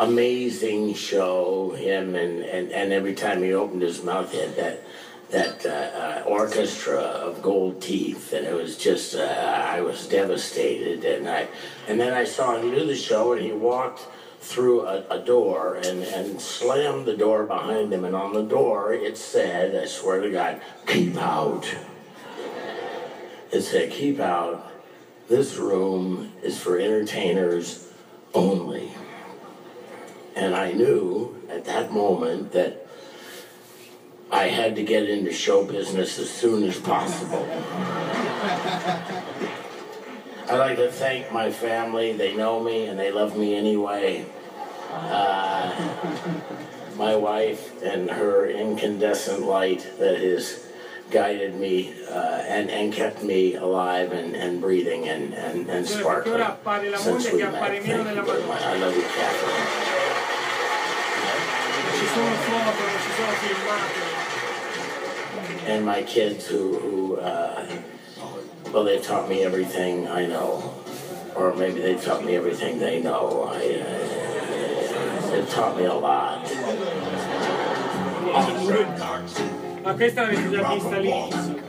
amazing show him and, and, and every time he opened his mouth he had that that uh, uh, orchestra of gold teeth and it was just uh, I was devastated and I and then I saw him do the show and he walked through a, a door and, and slammed the door behind him and on the door it said I swear to God keep out. It said keep out. This room is for entertainers only and I knew at that moment that I had to get into show business as soon as possible. I'd like to thank my family. They know me and they love me anyway. Uh, my wife and her incandescent light that has guided me uh, and, and kept me alive and, and breathing and, and, and sparkling ora appare la since we met. Thank you very much. I love you, Catherine. And my kids who, who uh, well, they taught me everything I know, or maybe they taught me everything they know. I, uh, it taught me a lot. Ma questa l'avete già vista all'inizio.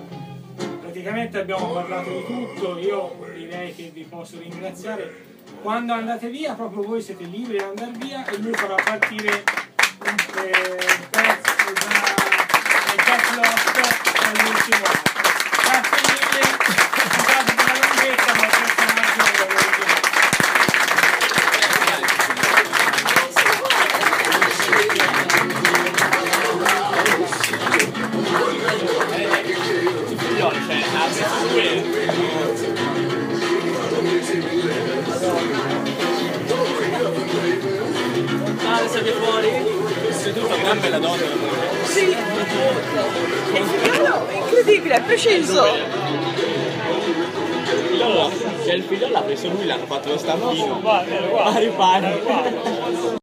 Praticamente abbiamo parlato di tutto, io direi che vi posso ringraziare. Quando andate via, proprio voi siete liberi di andare via e lui farà partire un pezzo da Jack Lost all'ultimo. Grazie mille, scusate per la lunghezza, incredibile, è preciso. Allora, c'è il figlio l'ha preso lui, l'hanno fatto lo stampino. Pari pari.